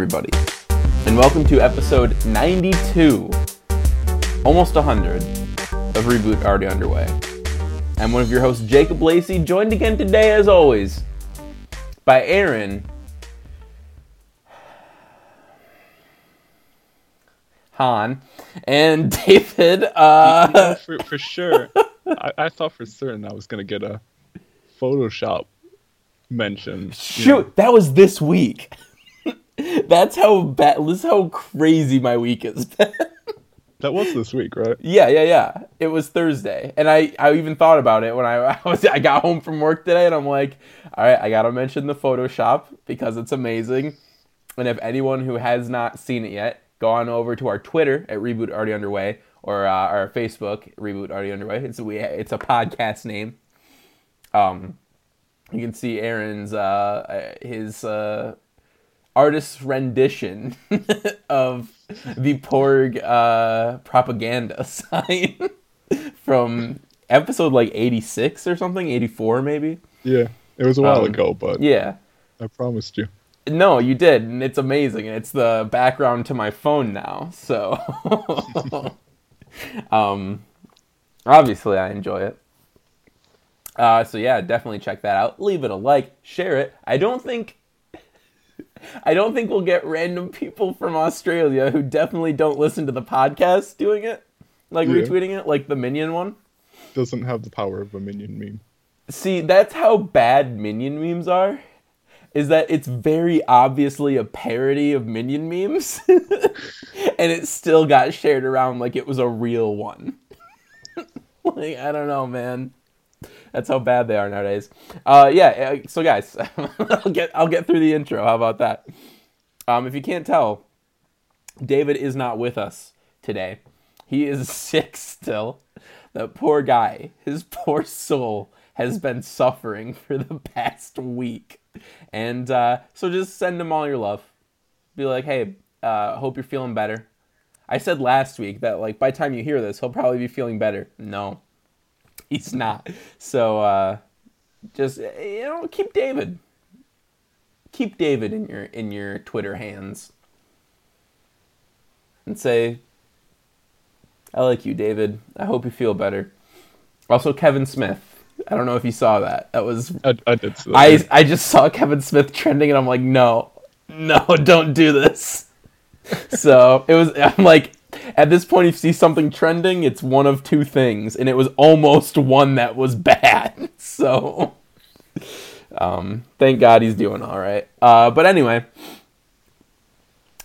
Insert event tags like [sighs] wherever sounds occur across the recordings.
Everybody, and welcome to episode 92, almost 100, of Reboot Already Underway. I'm one of your hosts, Jacob Lacey, joined again today, as always, by Aaron. Han and [laughs] David. Uh, You know, for, for sure. I, I thought for certain I was gonna get a Photoshop mention. you Shoot, know. that was this week. [laughs] That's how bad. This is how crazy my week has [laughs] been. That was this week, right? yeah, yeah, yeah. It was Thursday, and I, I even thought about it when I, [laughs] I was I got home from work today, and I'm like, all right, I gotta mention the Photoshop because it's amazing. And if anyone who has not seen it yet, go on over to our Twitter at Reboot Already Underway or uh, our Facebook Reboot Already Underway. It's we it's a podcast name. Um, you can see Aaron's uh, his uh, artist's rendition [laughs] of the Porg uh, propaganda [laughs] sign from episode like 86 or something, 84 maybe. Yeah. It was a while Um, ago, but Yeah. I promised you. No, you did, and it's amazing. And it's the background to my phone now. So, [laughs] um, obviously, I enjoy it. Uh, so yeah, definitely check that out. Leave it a like, share it. I don't think, I don't think we'll get random people from Australia who definitely don't listen to the podcast doing it, like Yeah. retweeting it, like the Minion one. Doesn't have the power of a minion meme. See, that's how bad Minion memes are. Is that it's very obviously a parody of Minion memes, [laughs] and it still got shared around like it was a real one. [laughs] like I don't know, man. That's how bad they are nowadays. Uh, yeah. uh, So guys, [laughs] I'll get I'll get through the intro. How about that? Um, if you can't tell, David is not with us today. He is [laughs] sick still. That poor guy, his [laughs] poor soul has been suffering for the past week. And uh, so just send him all your love. Be like, hey, uh, hope you're feeling better. I said last week that like by the time you hear this, he'll probably be feeling better. No, [laughs] he's not. So uh, just you know, keep David. Keep David in your in your Twitter hands. And say, I like you, David. I hope you feel better. Also, Kevin Smith. I don't know if you saw that. That was I, I did see that. I I just saw Kevin Smith trending, and I'm like, no, no, don't do this. [laughs] so it was. I'm like, at this point, if you see something trending, it's one of two things, and it was almost one that was bad. [laughs] So, um, thank God he's doing all right. Uh, but anyway,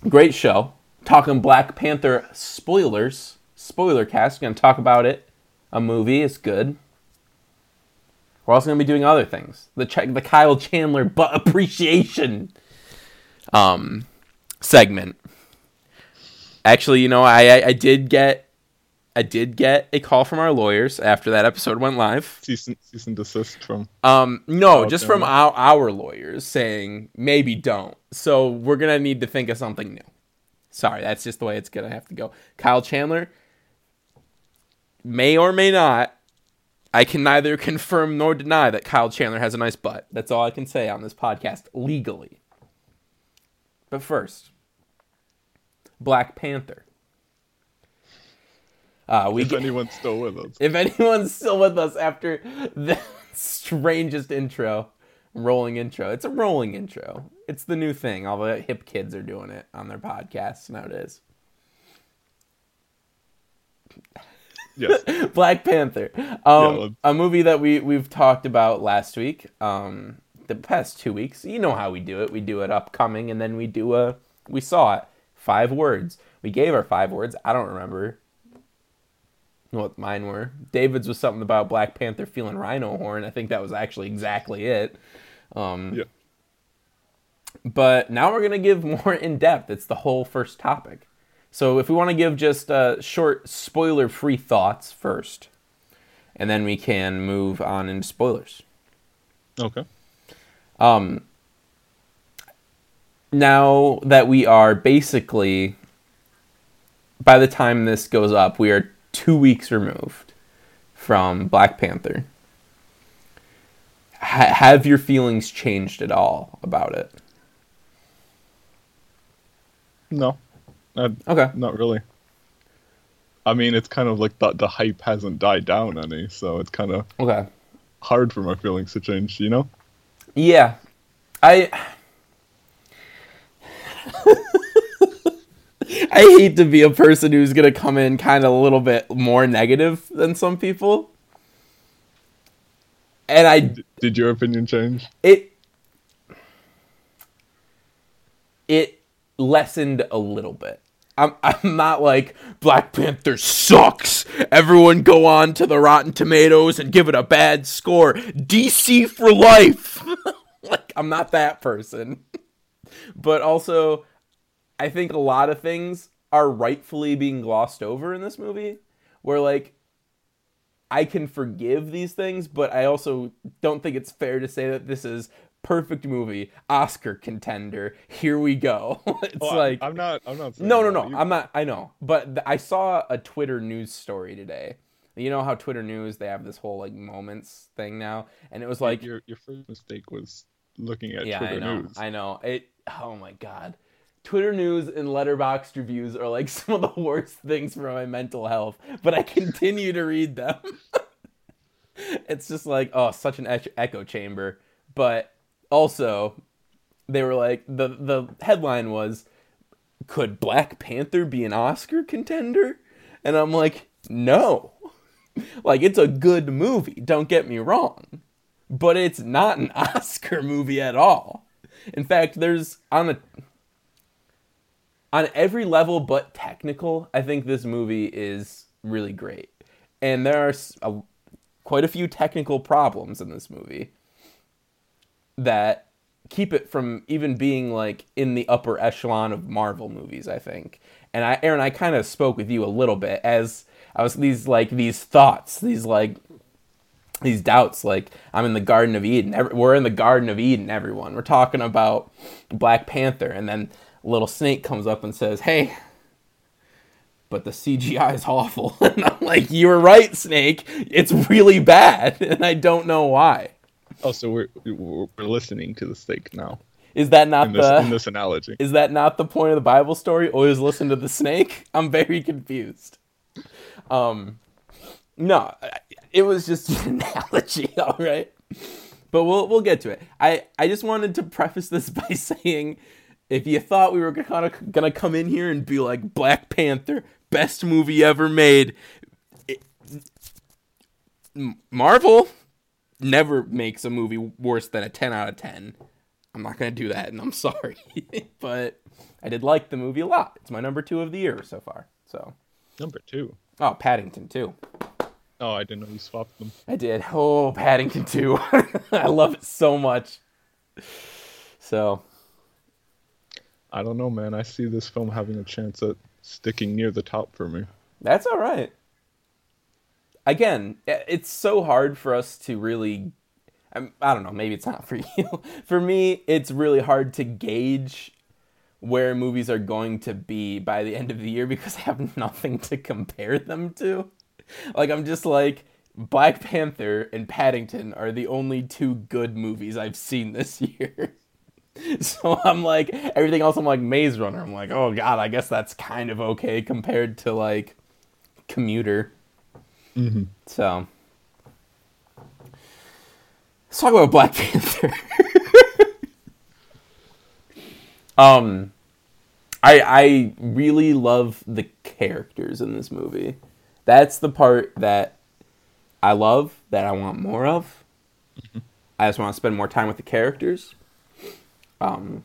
great show. Talking Black Panther spoilers, spoiler cast. Gonna talk about it. A movie. It's good. We're also to be doing other things. The check, the Kyle Chandler [laughs] appreciation um, segment. Actually, you know, I, I I did get I did get a call from our lawyers after that episode went live. cease and, cease and desist from. Um, no, just from our, our lawyers saying maybe don't. So we're gonna need to think of something new. Sorry, that's just the way it's gonna have to go. Kyle Chandler may or may not. I can neither confirm nor deny that Kyle Chandler has a nice butt. That's all I can say on this podcast legally. But first, Black Panther. Uh, we If get- anyone's still with us. [laughs] if anyone's still with us after the [laughs] strangest intro, rolling intro. It's a rolling intro. It's the new thing. All the hip kids are doing it on their podcasts nowadays. Yes. [laughs] Black Panther, um, let's- a movie that we we've talked about last week, um, the past two weeks. You know how we do it. We do it upcoming, and then we do a we saw it five words. We gave our five words. I don't remember what mine were. David's was something about Black Panther feeling rhino horn. I think that was actually exactly it. Um, Yeah. but now we're gonna give more in depth. It's the whole first topic. So if we want to give just uh, short spoiler-free thoughts first, and then we can move on into spoilers. Okay. Um, now that we are basically, by the time this goes up, we are two weeks removed from Black Panther. Ha- have your feelings changed at all about it? No, uh, Okay. not really. I mean, it's kind of like the the hype hasn't died down any, so it's kind of Okay. hard for my feelings to change. You know? Yeah. I [laughs] I hate to be a person who's going to come in kind of a little bit more negative than some people. And I D- did your opinion change? it it lessened a little bit. I'm I'm not like Black Panther sucks. Everyone go on to the Rotten Tomatoes and give it a bad score. DC for life. [laughs] like I'm not that person. But also I think a lot of things are rightfully being glossed over in this movie where like I can forgive these things, but I also don't think it's fair to say that this is perfect movie, Oscar contender. Here we go. [laughs] it's Oh, I- like I'm not. I'm not. No, no, no. You- I'm not. I know, but th- I saw a Twitter news story today. You know how Twitter news they have this whole like moments thing now, and it was like, your your first mistake was looking at yeah, Twitter I know, news. I know. It. Oh my god, Twitter news and Letterboxd reviews are like [laughs] some of the worst things for my mental health, but I continue to read them. [laughs] it's just like oh, such an echo chamber. But also, they were like the the headline was could Black Panther be an Oscar contender? And I'm like, no. [laughs] Like, it's a good movie, don't get me wrong. But it's not an Oscar movie at all. In fact, there's on a on every level but technical, I think this movie is really great. And there are a, quite a few technical problems in this movie that keep it from even being like in the upper echelon of Marvel movies, I think. And I Aaron, I kind of spoke with you a little bit as I was these like these thoughts, these like these doubts like I'm in the Garden of Eden. Every, we're in the Garden of Eden, everyone. We're talking about Black Panther and then little snake comes up and says, "Hey, but the CGI is awful." [laughs] and I'm like, "You were right, Snake. It's really bad, [laughs] and I don't know why." Oh, so we're we're we're listening to the snake now Is that not in this the in this analogy. Is that not the point of the Bible story? Always listen to the snake? I'm very confused. Um no, it was just [laughs] an analogy, [laughs] all right? But we'll we'll get to it. I I just wanted to preface this [laughs] by saying if you thought we were going to come in here and be like Black Panther, best movie ever made, it, Marvel never makes a movie worse than a 10 out of 10. I'm not going to do that, and I'm sorry. but I did like the movie a lot. It's my number two of the year so far. So, Number two. oh, Paddington too. Oh, I didn't know you swapped them. I did. Oh, Paddington 2. [laughs] I love it so much. So, I don't know, man. I see this film having a chance at sticking near the top for me. that's all right. Again, it's so hard for us to really. I'm- I don't know. Maybe it's not for [laughs] you. for me, it's really hard to gauge where movies are going to be by the end of the year because I have [laughs] nothing to compare them to. Like I'm just like Black Panther and Paddington are the only two good movies I've seen this [laughs] year. So I'm like everything else I'm like Maze Runner. I'm like, "Oh god, I guess that's kind of okay compared to like Commuter." Mm-hmm. So Let's talk about Black [laughs] Panther. um I I really love the characters in this movie. That's the part that I love, that I want more of. I just want to spend more time with the characters. Um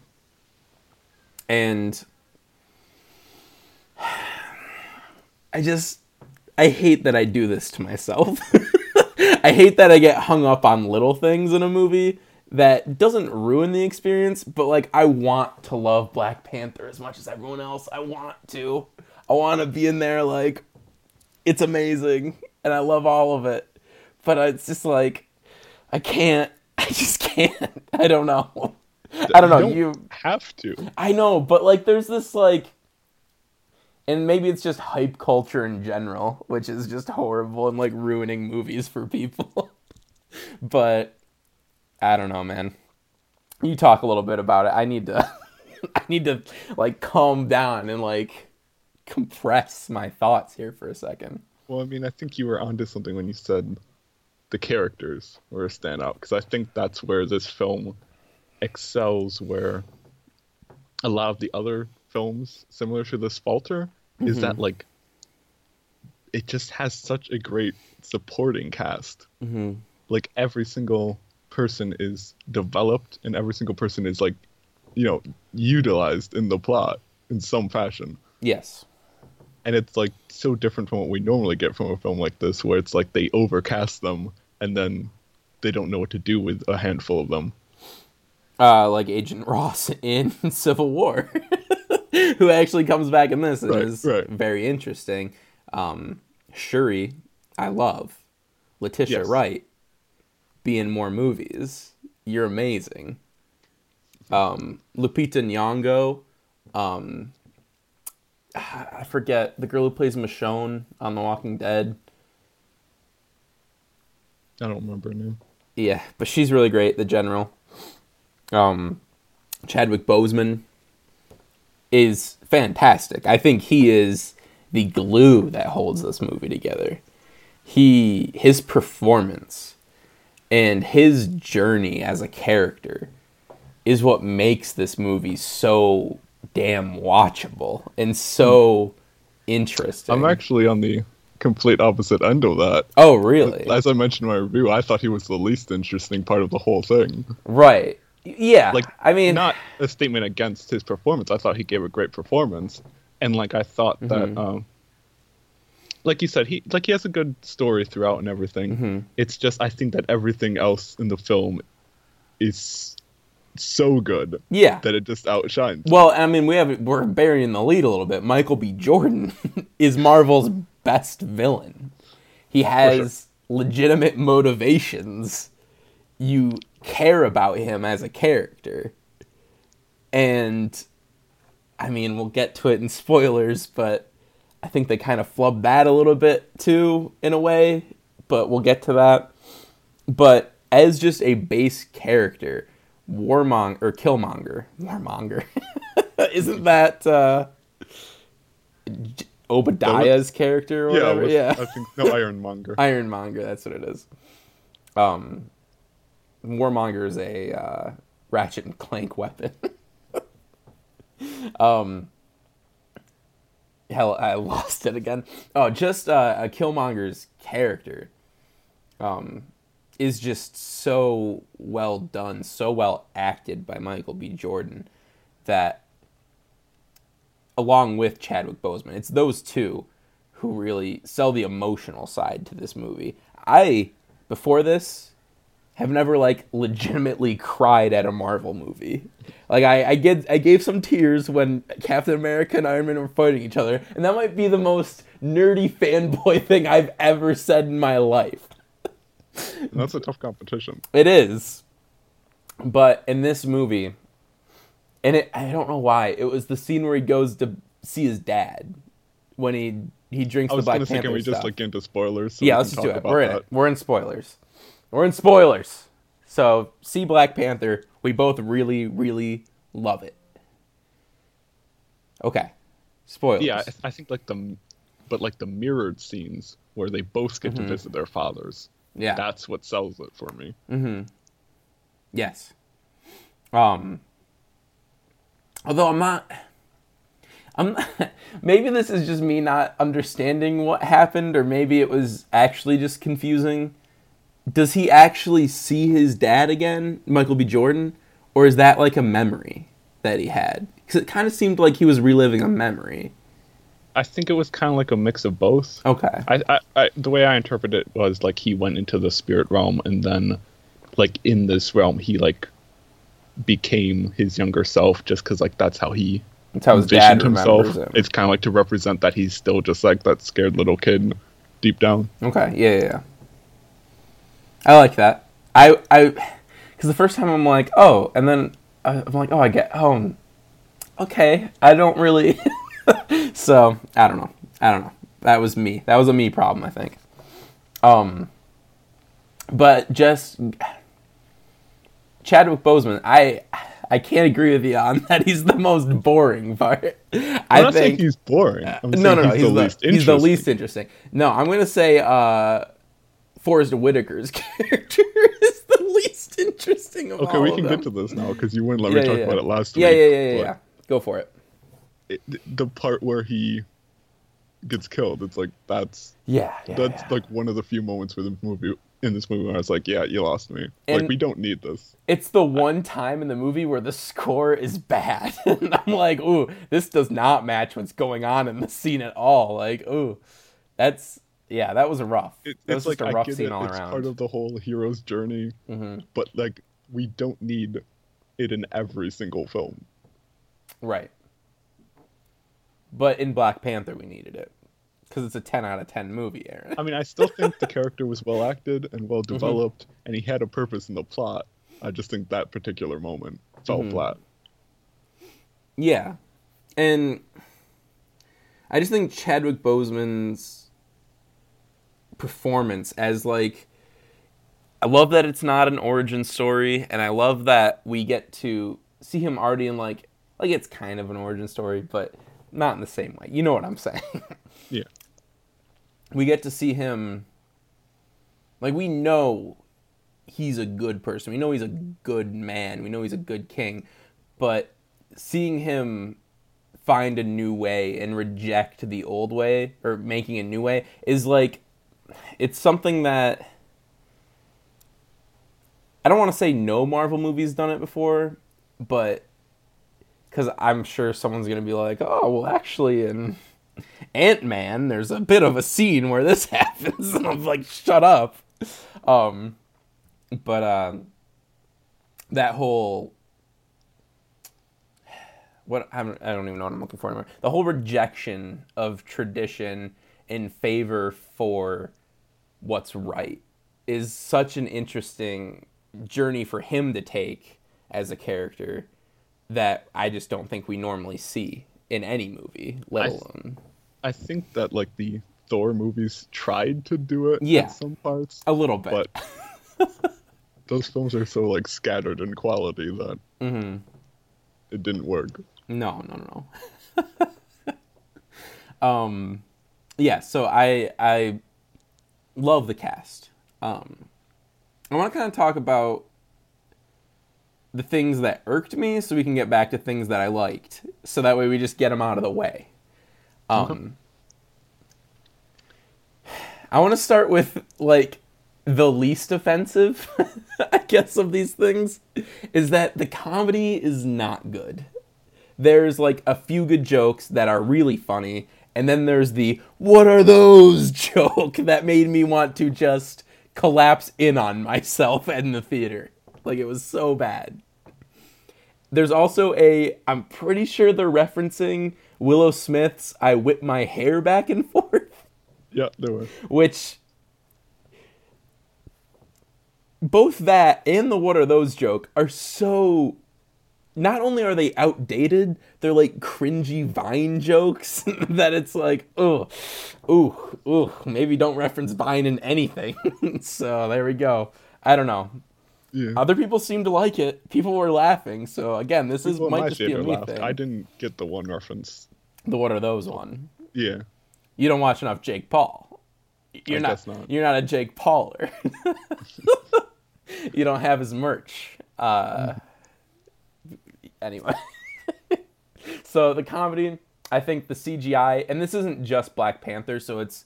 and I just I hate that I do this to myself. [laughs] I hate that I get hung up on little things in a movie that doesn't ruin the experience, but like I want to love Black Panther as much as everyone else. I want to. I want to be in there like it's amazing and I love all of it. But it's just like I can't. [laughs] I just can't. I don't know. I don't know. You have to. I know, but like there's this like and maybe it's just hype culture in general, which is just horrible and like ruining movies for people. [laughs] but I don't know, man. You talk a little bit about it. I need to [laughs] I need to like calm down and like compress my thoughts here for a second. Well, I mean, I think you were onto something when you said the characters were a standout because I think that's where this film excels, where a lot of the other films similar to this falter is that like it just has such a great supporting cast. Mm-hmm. Like every single person is developed and every single person is like, you know, utilized in the plot in some fashion Yes. And it's like so different from what we normally get from a film like this where it's like they overcast them and then they don't know what to do with a handful of them Uh, like Agent Ross [laughs] in [laughs] Civil War, [laughs] who actually comes back in this and Right, is right. very interesting. Um, Shuri, I love. Letitia Yes. Wright, be in more movies. You're amazing. Um, Lupita Nyong'o, um, [sighs] I forget the girl who plays Michonne on The Walking Dead. i don't remember her name Yeah, but she's really great. The general, um, Chadwick Boseman, is fantastic. I think he is the glue that holds this movie together. He his performance and his journey as a character is what makes this movie so damn watchable and so interesting. i'm actually on the complete opposite end of that oh, really? as i mentioned in my review i thought he was the least interesting part of the whole thing Right. Yeah. like I mean, not a statement against his performance i thought he gave a great performance and like i thought that Mhm. um like you said he like he has a good story throughout and everything Mhm. it's just i think that everything else in the film is so good yeah. that it just outshines Well, I mean, we have we're burying the lead a little bit. Michael B. Jordan [laughs] is Marvel's best villain. He has legitimate motivations. You care about him as a character. And I mean, we'll get to it in spoilers, but I think they kind of flubbed that a little bit too in a way, but we'll get to that. But as just a base character, Warmonger or Killmonger, Warmonger, [laughs] isn't that uh, Obadiah's character or yeah, whatever? with- Yeah, i think no ironmonger [laughs] Ironmonger, that's what it is. Um, Warmonger is a uh, Ratchet and Clank weapon. [laughs] um, hell, I lost it again. Oh, just uh, a Killmonger's character. Um, is just so well done, so well acted by Michael B. Jordan that along with Chadwick Boseman, it's those two who really sell the emotional side to this movie. I before this have never like legitimately cried at a Marvel movie. Like I, I get I gave some tears when Captain America and Iron Man were fighting each other, and that might be the most nerdy [laughs] fanboy thing I've ever said in my life. That's a tough competition It is. But in this movie, and it I don't know why, it was the scene where he goes to see his dad when he he drinks i the Black gonna say Panther can we stuff. just like into spoilers? So yeah, let's just do it. We're in that? it. We're in spoilers. We're in spoilers. So see Black Panther. We both really, really love it. Okay. Spoilers. yeah I, I think like the but like the mirrored scenes where they both get to visit their fathers Mm-hmm. Yeah. that's what sells it for me Mm-hmm. Yes. Um. Although I'm not. I'm. [laughs] maybe this is just me not understanding what happened, or maybe it was actually just confusing. Does he actually see his dad again, Michael B. Jordan, or is that like a memory that he had? Because it kind of seemed like he was reliving a memory. I think it was kind of like a mix of both. Okay. I, I, I, the way I interpret it was like he went into the spirit realm, and then, like in this realm, he like became his younger self, just because like that's how he That's how his dad himself. him. It's kind of like to represent that he's still just like that scared little kid deep down. Okay. Yeah, yeah, yeah. I like that. I I because the first time I'm like, oh, and then I- I'm like, oh, I get, oh, okay. I don't really. [laughs] so I don't know. I don't know. That was me. That was a me problem, I think. Um. But just Chadwick Boseman, I I can't agree with you on [laughs] that. He's the most boring part. I'm I not saying he's boring. I'm no, no, no. He's, he's, the, the, least he's the interesting. least interesting. No, I'm gonna say uh, Forest Whitaker's [laughs] character is the least interesting of Okay, all Okay, we can get to this now because you wouldn't let yeah, me talk yeah, about it last yeah, week. Yeah, yeah, yeah, yeah. Go for it. It- the part where he gets killed, it's like that's Yeah, yeah. that's yeah. like one of the few moments where the movie in this movie where I was like, yeah, you lost me. And- like we don't need this. It's the one time in the movie where the score is bad. [laughs] and I'm like, ooh, this does not match what's going on in the scene at all. Like, ooh, that's yeah, that was rough. It, that it's was just like a rough scene it. all it's around. part of the whole hero's journey, hmm but like we don't need it in every single film. Right. But in Black Panther, we needed it because it's a 10 out of 10 movie, Aaron. I mean, I still think the character was well acted and Mm-hmm. well developed, and he had a purpose in the plot. I just think that particular moment fell Mhm. flat. Yeah. And I just think Chadwick Boseman's performance as like I love that it's not an origin story and I love that we get to see him already in like like it's kind of an origin story but not in the same way. You know what I'm saying? [laughs] Yeah. we get to see him like we know he's a good person. We know he's a good man. We know he's a good king. But seeing him find a new way and reject the old way or making a new way is like it's something that I don't want to say no Marvel movie's done it before, but because I'm sure someone's gonna be like, oh well, actually in Ant Man, there's a bit of a scene where this [laughs] happens, [laughs] and I'm like, shut up. Um, but um, that whole what I don't, I don't even know what I'm looking for anymore. The whole rejection of tradition in favor for what's right is such an interesting journey for him to take as a character that I just don't think we normally see in any movie, let I- alone I think that like the Thor movies tried to do it Yeah. in some parts, a little bit. but [laughs] those films are so like scattered in quality that mm-hmm. it didn't work. No, no, no. [laughs] um, yeah. So I I love the cast. Um, I want to kind of talk about the things that irked me, so we can get back to things that I liked. So that way we just get them out of the way. Um, I want to start with like the least offensive, [laughs] I guess, of these things is that the comedy is not good. There's like a few good jokes that are really funny and then there's the what are those? [laughs] joke that made me want to just collapse in on myself in the theater. Like it was so bad there's also a i'm pretty sure they're referencing willow smith's i whip my hair back and [laughs] forth. Yeah, there were. which both that and the what are those joke are so not only are they outdated they're like cringy vine jokes [laughs] that it's like oh ooh ooh maybe don't reference vine in anything. [laughs] So there we go. I don't know Yeah. other people seem to like it people were laughing so again this is People my might just be a me laughed. thing I didn't get the one reference. the what are those one Yeah. you don't watch enough Jake Paul. You're I not, guess not. You're not a Jake Pauler. [laughs] you don't have his merch. Uh, anyway, [laughs] so the comedy, I think the CGI, and this isn't just Black Panther, so it's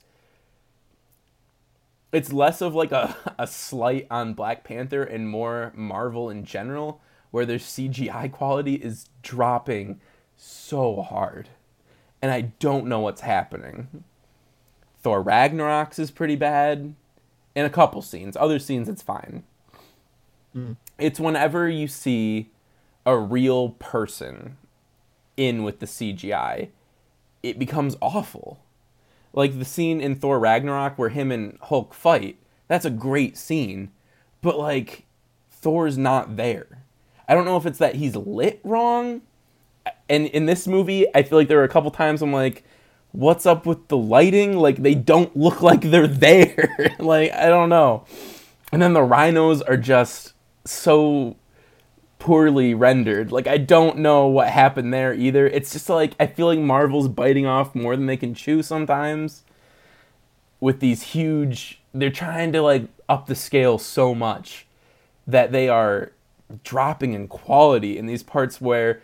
it's less of like a, a slight on Black Panther and more Marvel in general, where their CGI quality is dropping so hard. And I don't know what's happening. Thor Ragnarok's is pretty bad. In a couple scenes. Other scenes it's fine. Mm. It's whenever you see a real person in with the CGI, it becomes awful. Like the scene in Thor Ragnarok where him and Hulk fight, that's a great scene, but like Thor's not there. I don't know if it's that he's lit wrong. And in this movie, I feel like there were a couple times I'm like, what's up with the lighting? Like they don't look [laughs] like they're there. [laughs] like I don't know. And then the rhinos are just so poorly rendered. Like I don't know what happened there either. It's just like I feel like Marvel's biting off more than they can chew sometimes with these huge they're trying to like up the scale so much that they are dropping in quality in these parts where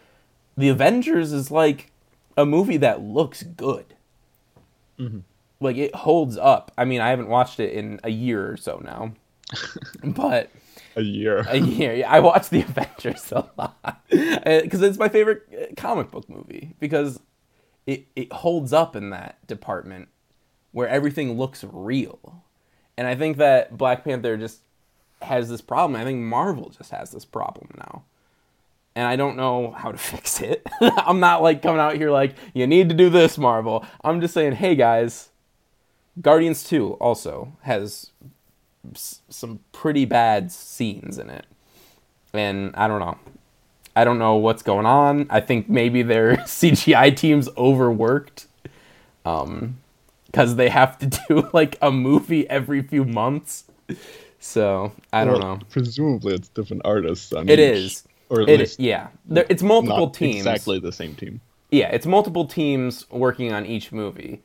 the Avengers is like a movie that looks good. Mm-hmm. Like it holds up. I mean, I haven't watched it in a year or so now, [laughs] but a year. a year. Yeah, I watch the Avengers a lot [laughs] because it's my favorite uh, comic book movie because it it holds up in that department where everything looks real, and I think that Black Panther just has this problem. I think Marvel just has this problem now. And I don't know how to [laughs] fix it. [laughs] I'm not like coming out here like, you need to do this, Marvel. I'm just saying, hey guys, Guardians 2 also has some pretty bad scenes in it. And I don't know. I don't know what's going on. I think maybe their [laughs] CGI team's overworked. Um, because they have to [laughs] do like a movie every few months. So I don't Well, know. Presumably, it's different artists. On It each, is. or at It least is, yeah. There, it's multiple not teams. exactly the same team. Yeah, it's multiple teams working on each movie.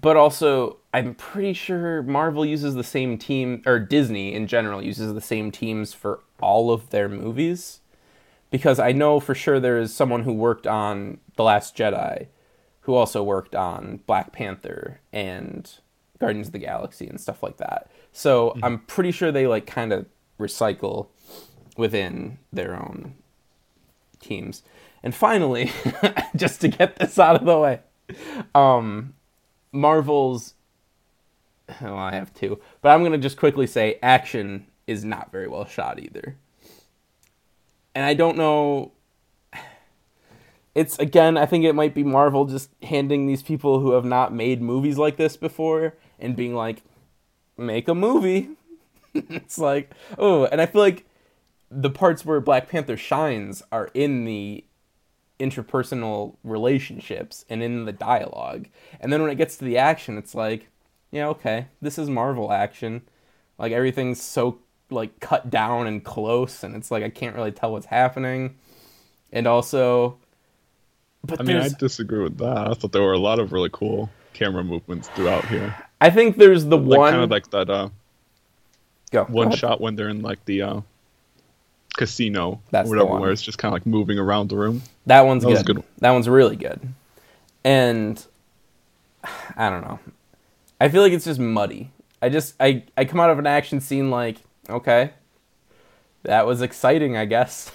But also, I'm pretty sure Marvel uses the same team, or Disney in general uses the same teams for all of their movies. Because I know for sure there is someone who worked on The Last Jedi, who also worked on Black Panther and Guardians of the Galaxy and stuff like that. So I'm pretty sure they like kind of recycle within their own teams. And finally, [laughs] just to get this out of the way, um, Marvel's. [laughs] Well, I have two, but I'm gonna just quickly say action is not very well shot either. And I don't know. [sighs] It's again, I think it might be Marvel just handing these people who have not made movies like this before and being like, make a movie. [laughs] it's like, oh, and I feel like the parts where Black Panther shines are in the interpersonal relationships and in the dialogue. And then when it gets to the action, it's like, yeah, okay, this is Marvel action. Like everything's so like cut down and close and it's like I can't really tell what's happening. And also but I mean, I disagree with that. I thought there were a lot of really cool camera movements throughout here. I think there's the Like one kind of like that uh, go, go one ahead. shot when they're in like the uh, casino That's whatever, where it's just kind of like moving around the room. That one's That good. good. That one's really good. And [sighs] I don't know. I feel like it's just muddy. I just I I come out of an action scene like, okay. That was exciting, I guess.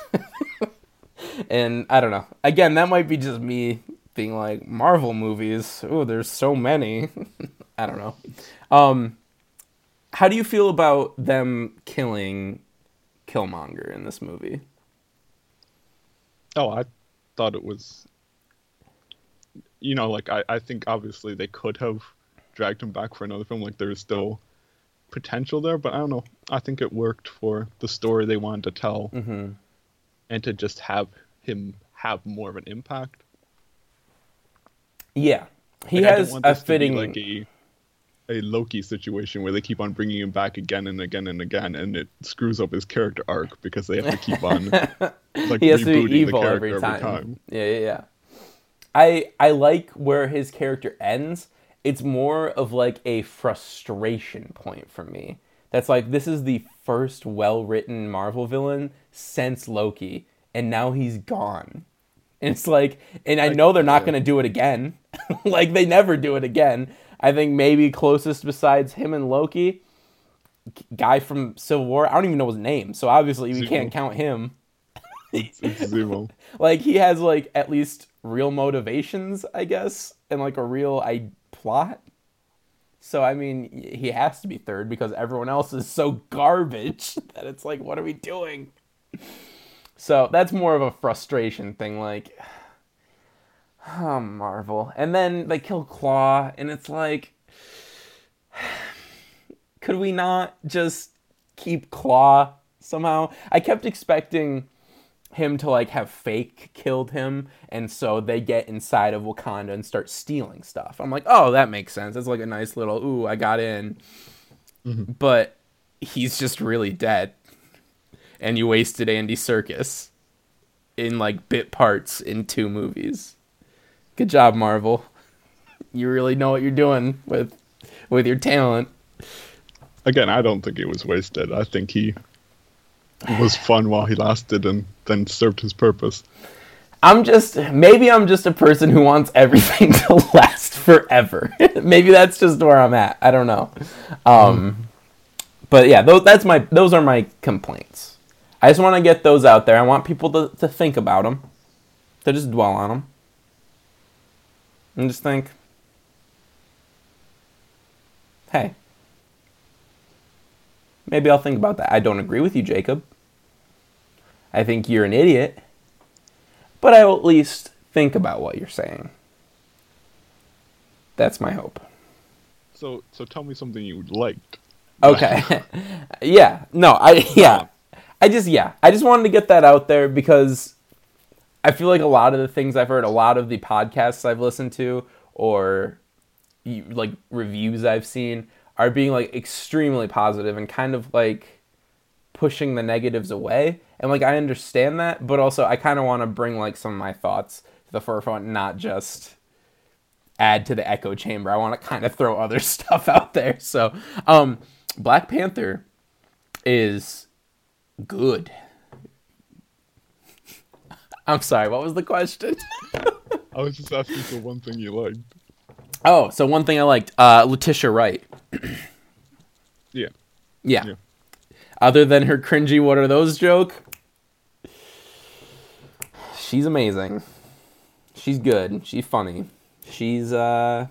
[laughs] and I don't know. Again, that might be just me being like Marvel movies. Oh, there's so many. [laughs] I don't know. Um how do you feel about them killing Killmonger in this movie? Oh, I thought it was. You know, like I, I think obviously they could have dragged him back for another film. Like there's still potential there, but I don't know. I think it worked for the story they wanted to tell, Mm-hmm. and to just have him have more of an impact. Yeah. He Like, has a to be fitting like a a Loki situation where they keep on bringing him back again and again and again, and it screws up his character arc because they have to keep on [laughs] like he has to rebooting be the evil character every time. Yeah, yeah, yeah. I I like where his character ends. It's more of like a frustration point for me. That's like this is the first well-written Marvel villain since Loki, and now he's gone. And it's like, and I know they're not going to do it again. [laughs] like they never do it again. I think maybe closest besides him and Loki, guy from Civil War. I don't even know his name, so obviously we can't count him. It's, [laughs] it's Zemo. like he has like at least real motivations, I guess, and like a real I plot. So I mean, he has to be third because everyone else is so garbage [laughs] that it's like, what are we doing? So that's more of a frustration thing, like, [sighs] oh Marvel, and then they kill Klaue, and it's like, [sighs] could we not just keep Klaue somehow? I kept expecting him to like have fake killed him and so they get inside of Wakanda and start stealing stuff. I'm like, "Oh, that makes sense. That's like a nice little ooh, I got in." Mm-hmm. But he's just really dead. And you wasted Andy Serkis. in like bit parts in two movies. Good job, Marvel. You really know what you're doing with with your talent. Again, I don't think it was wasted. I think he was fun while he lasted and then served his purpose. I'm just maybe I'm just a person who wants everything [laughs] to last forever. [laughs] maybe that's just where I'm at. I don't know. Um, but yeah, those that's my those are my complaints. I just want to get those out there. I want people to, to think about them, to just dwell on them, and just think, hey, maybe I'll think about that. I don't agree with you, Jacob. I think you're an idiot, but I will at least think about what you're saying. That's my hope. So, so tell me something you liked. Okay. [laughs] yeah. No, I [laughs] yeah. I just yeah. I just wanted to get that out there because I feel like a lot of the things I've heard, a lot of the podcasts I've listened to or like reviews I've seen are being like extremely positive and kind of like pushing the negatives away. And like I understand that, but also I kind of want to bring like some of my thoughts to the forefront, not just add to the echo chamber. I want to kind of throw other [laughs] stuff out there. So, um Black Panther is good. [laughs] I'm sorry, what was the question? I was just asking for one thing you liked. Oh, so one thing I liked, uh, Letitia Wright. [clears throat] Yeah. Yeah. Yeah. Other than her cringy "What are those?" joke, she's amazing. She's good. She's funny. She's uh.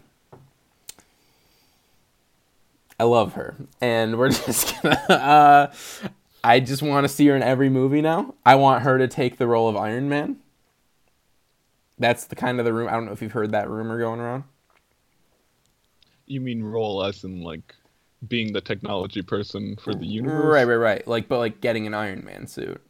I love her, and we're [laughs] just gonna. Uh, I just want to see her in every movie now. I want her to take the role of Iron Man. That's the kind of the room. I don't know if you've heard that rumor going around. You mean role as in like being the technology person for the universe? Right, right, right. Like, but like getting an Iron Man suit.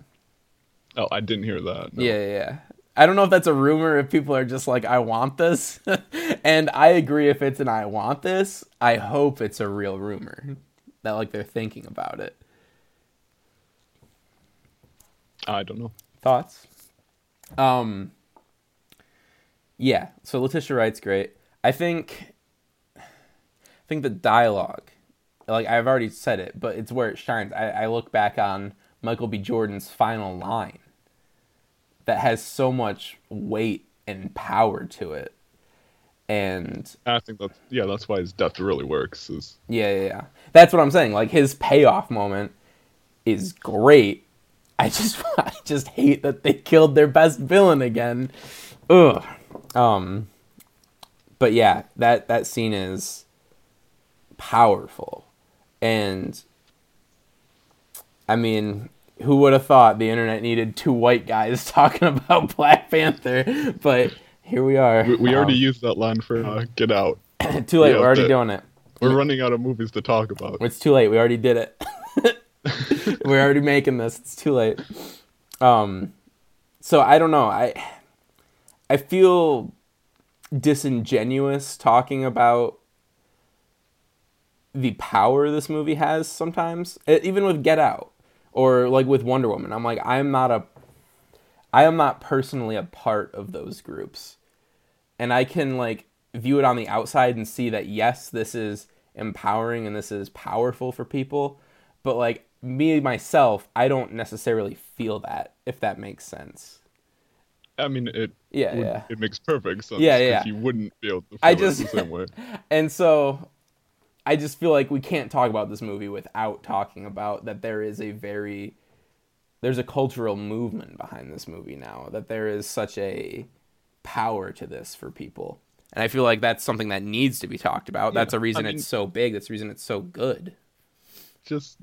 Oh, I didn't hear that. no. Yeah, yeah, yeah. I don't know if that's a rumor, if people are just like, I want this. [laughs] and I agree if it's an I want this. I hope it's a real rumor. That like they're thinking about it. I don't know. Thoughts? Um Yeah, so Letitia Wright's great. I think think the dialogue, like I've already said it, but it's where it shines. I, I look back on Michael B. Jordan's final line that has so much weight and power to it. And I think that's yeah, that's why his death really works. Is yeah, yeah, yeah. That's what I'm saying. Like his payoff moment is great. I just [laughs] I just hate that they killed their best villain again. Ugh. Um but yeah, that that scene is powerful. And I mean, who would have thought the internet needed two white guys [laughs] talking about Black Panther? But here we are. we, we already Um, used that line for uh, Get Out. [clears throat] too late. yeah, We're already doing it. We're running out of movies to talk about. It's too late. We already did it. [laughs] We're already making this. It's too late. Um, so I don't know. I I feel disingenuous talking about the power this movie has sometimes. Even with Get Out or like with Wonder Woman, I'm like I'm not a I am not personally a part of those groups. And I can like view it on the outside and see that yes, this is empowering and this is powerful for people, but like me myself, I don't necessarily feel that if that makes sense. I mean, it Yeah, would- yeah. it makes perfect sense. Yeah, yeah. You wouldn't able feel I it just- the same way. [laughs] And so I just feel like we can't talk about this movie without talking about that there is a very there's a cultural movement behind this movie now that there is such a power to this for people. And I feel like that's something that needs to be talked about. that's a reason I mean- it's so big. That's the reason it's so good. Just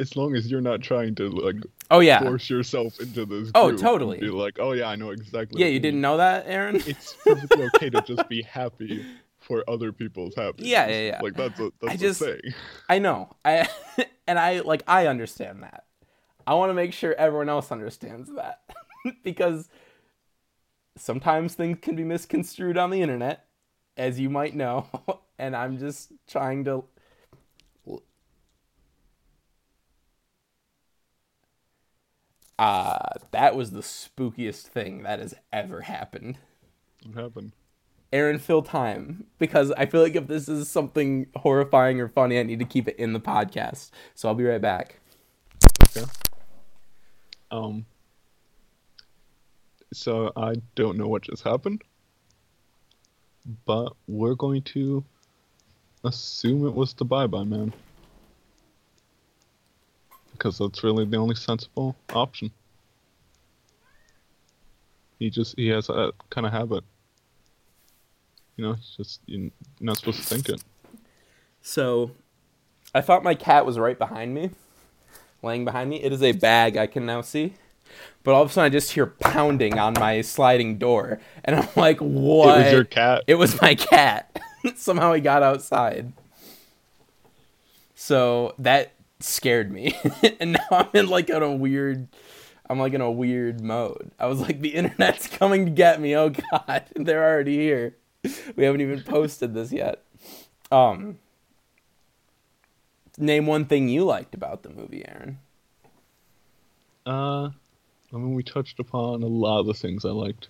as long as you're not trying to like Oh yeah. force yourself into this. Oh, totally. Be like, oh yeah, I know exactly. Yeah, you mean." didn't know that, Aaron? It's perfectly okay to just be happy [laughs] for other people's happiness. Yeah, yeah, yeah. Like that's a that's I a just- thing. I know. I [laughs] and I like I understand that. I want to make sure everyone else understands that [laughs] because sometimes things can be misconstrued on the internet, as you might know, [laughs] and I'm just trying to Uh, that was the spookiest thing that has ever happened. What happened? Aaron, fill time because I feel like if this is something horrifying or funny, I need to keep it in the podcast. So I'll be right back. Okay. Um. So I don't know what just happened, but we're going to assume it was the Bye Bye Man because that's really the only sensible option. He just he has that kind of habit. You know, it's just you're not supposed to think it. So I thought my cat was right behind me, laying behind me. It is a bag I can now see. But all of a sudden, I just hear pounding on my sliding door, and I'm like, "What?" It was your cat. It was my cat. [laughs] Somehow he got outside. So that scared me, [laughs] and now I'm in like in a weird. I'm like in a weird mode. I was like, the internet's coming to get me. Oh god, [laughs] they're already here. [laughs] We haven't even posted this yet. Um, name one thing you liked about the movie, Aaron. Uh, I mean, we touched upon a lot of the things I liked.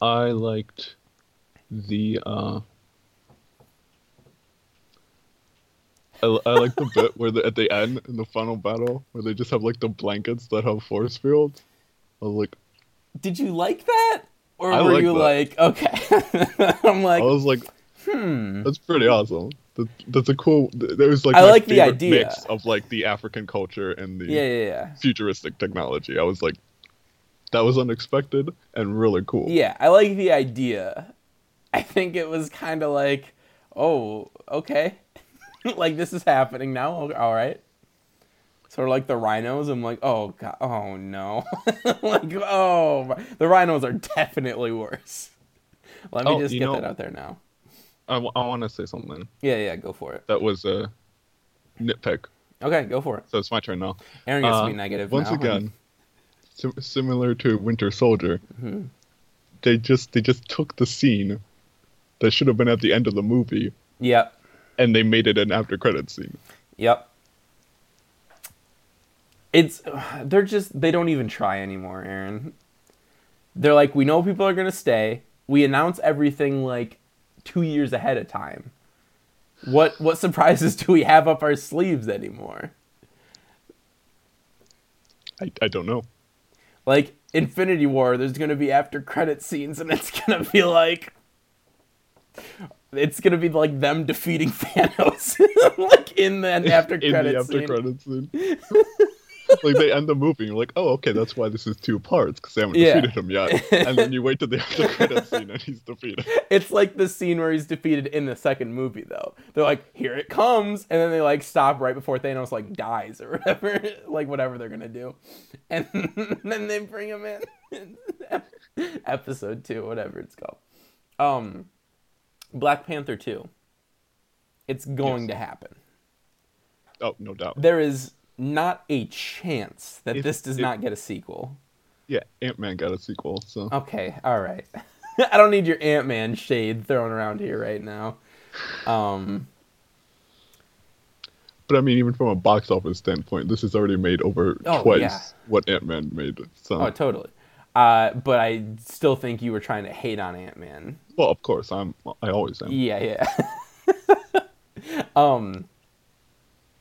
I liked the uh. I, I like the [laughs] bit where they, at the end in the final battle where they just have like the blankets that have force fields. I was like, Did you like that, or I were like you that. like, okay? [laughs] I'm like, I was like, hmm. that's pretty awesome. That, that's a cool. There was like I like the idea. mix of like the African culture and the Yeah, yeah, yeah. futuristic technology. I was like, that was unexpected and really cool. Yeah, I like the idea. I think it was kind of like, oh, okay, [laughs] like this is happening now. All right. Sort of like the rhinos. I'm like, oh god, oh no, [laughs] like oh, the rhinos are definitely worse. Let me Oh, just get know- that out there now. I, want to say something. Yeah, yeah, go for it. That was a nitpick. Okay, go for it. So it's my turn now. Aaron gets to Uh, be negative Once now. again, [laughs] sim- similar to Winter Soldier, Mm-hmm. they just they just took the scene that should have been at the end of the movie Yep, and they made it an after credit scene. Yep. It's they're just they don't even try anymore, Aaron. They're like, we know people are gonna stay. We announce everything like two years ahead of time. What what [laughs] surprises do we have up our sleeves anymore? I, I don't know. Like Infinity War, there's gonna be after credit scenes, and it's gonna be like it's gonna be like them defeating [laughs] Thanos, like in the [laughs] after In credit the after scene. credit scene. [laughs] like they end the movie, and you're like, oh, okay, that's why this is two parts because they haven't Yeah. defeated him yet. And then you wait to the after credit [laughs] scene, and he's defeated. It's like the scene where he's defeated in the second movie, though. They're like, "Here it comes," and then they like stop right before Thanos like dies or whatever, [laughs] like whatever they're gonna do, and then they bring him in. Episode two, whatever it's called. Um, Black Panther two. It's going Yes. to happen. Oh, no doubt. There is not a chance that this does not get a sequel. Yeah, Ant Man got a sequel, so Okay, all right. [laughs] I don't need your Ant Man shade thrown around here right now. Um, But I mean, even from a box office standpoint, this has already made over Oh, twice yeah. what Ant Man made. So, oh, totally. Uh, but I still think you were trying to hate on Ant Man. well, of course, I'm. I always am. Yeah, yeah. [laughs] um,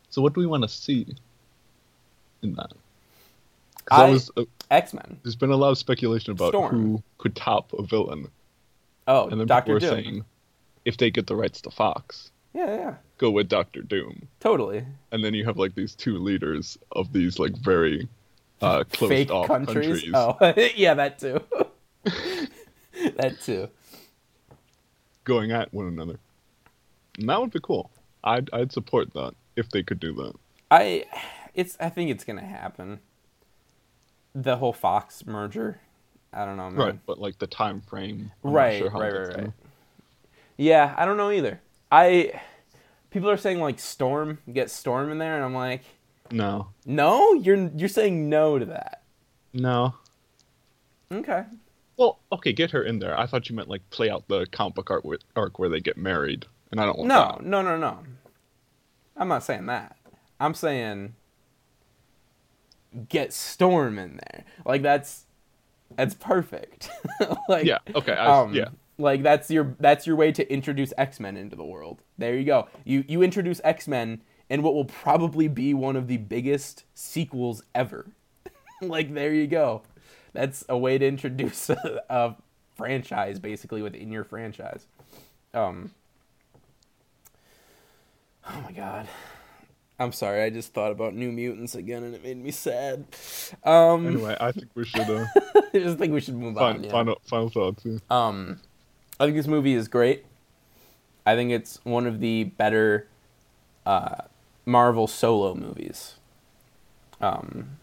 So, what do we want to see in that? I- was, uh, X Men. there's been a lot of speculation about Storm. who could top a villain, Oh, and then Doctor people Doom. were saying if they get the rights to Fox, Yeah, yeah, go with Doctor Doom, totally. and then you have like these two leaders of these like very uh, closed [laughs] Fake off countries. countries, Oh, [laughs] yeah, that too. [laughs] that too. going at one another. And that would be cool. I'd I'd support that if they could do that. I, it's. I think it's gonna happen. The whole Fox merger. I don't know, man. Right, but like the time frame. I'm right, sure right, right, gonna- right. Yeah, I don't know either. I people are saying like Storm, get Storm in there, and I'm like, No, no, you're you're saying no to that. no. Okay. Well, okay, get her in there. I thought you meant like play out the comic book arc, where- arc where they get married, and I don't want No, that. no, no, no. I'm not saying that. I'm saying get Storm in there. Like that's that's perfect. [laughs] like Yeah. Okay. I, um, yeah. Like that's your that's your way to introduce X Men into the world. There you go. You you introduce X Men in what will probably be one of the biggest sequels ever. [laughs] like there you go. That's a way to introduce [laughs] a, a franchise basically within your franchise. Um. Oh my god. I'm sorry. I just thought about New Mutants again, and it made me sad. Um, Anyway, I think we should uh, [laughs] I just think we should move on. yeah. final final thoughts. Yeah. Um, I think this movie is great. I think it's one of the better uh, Marvel solo movies. Um,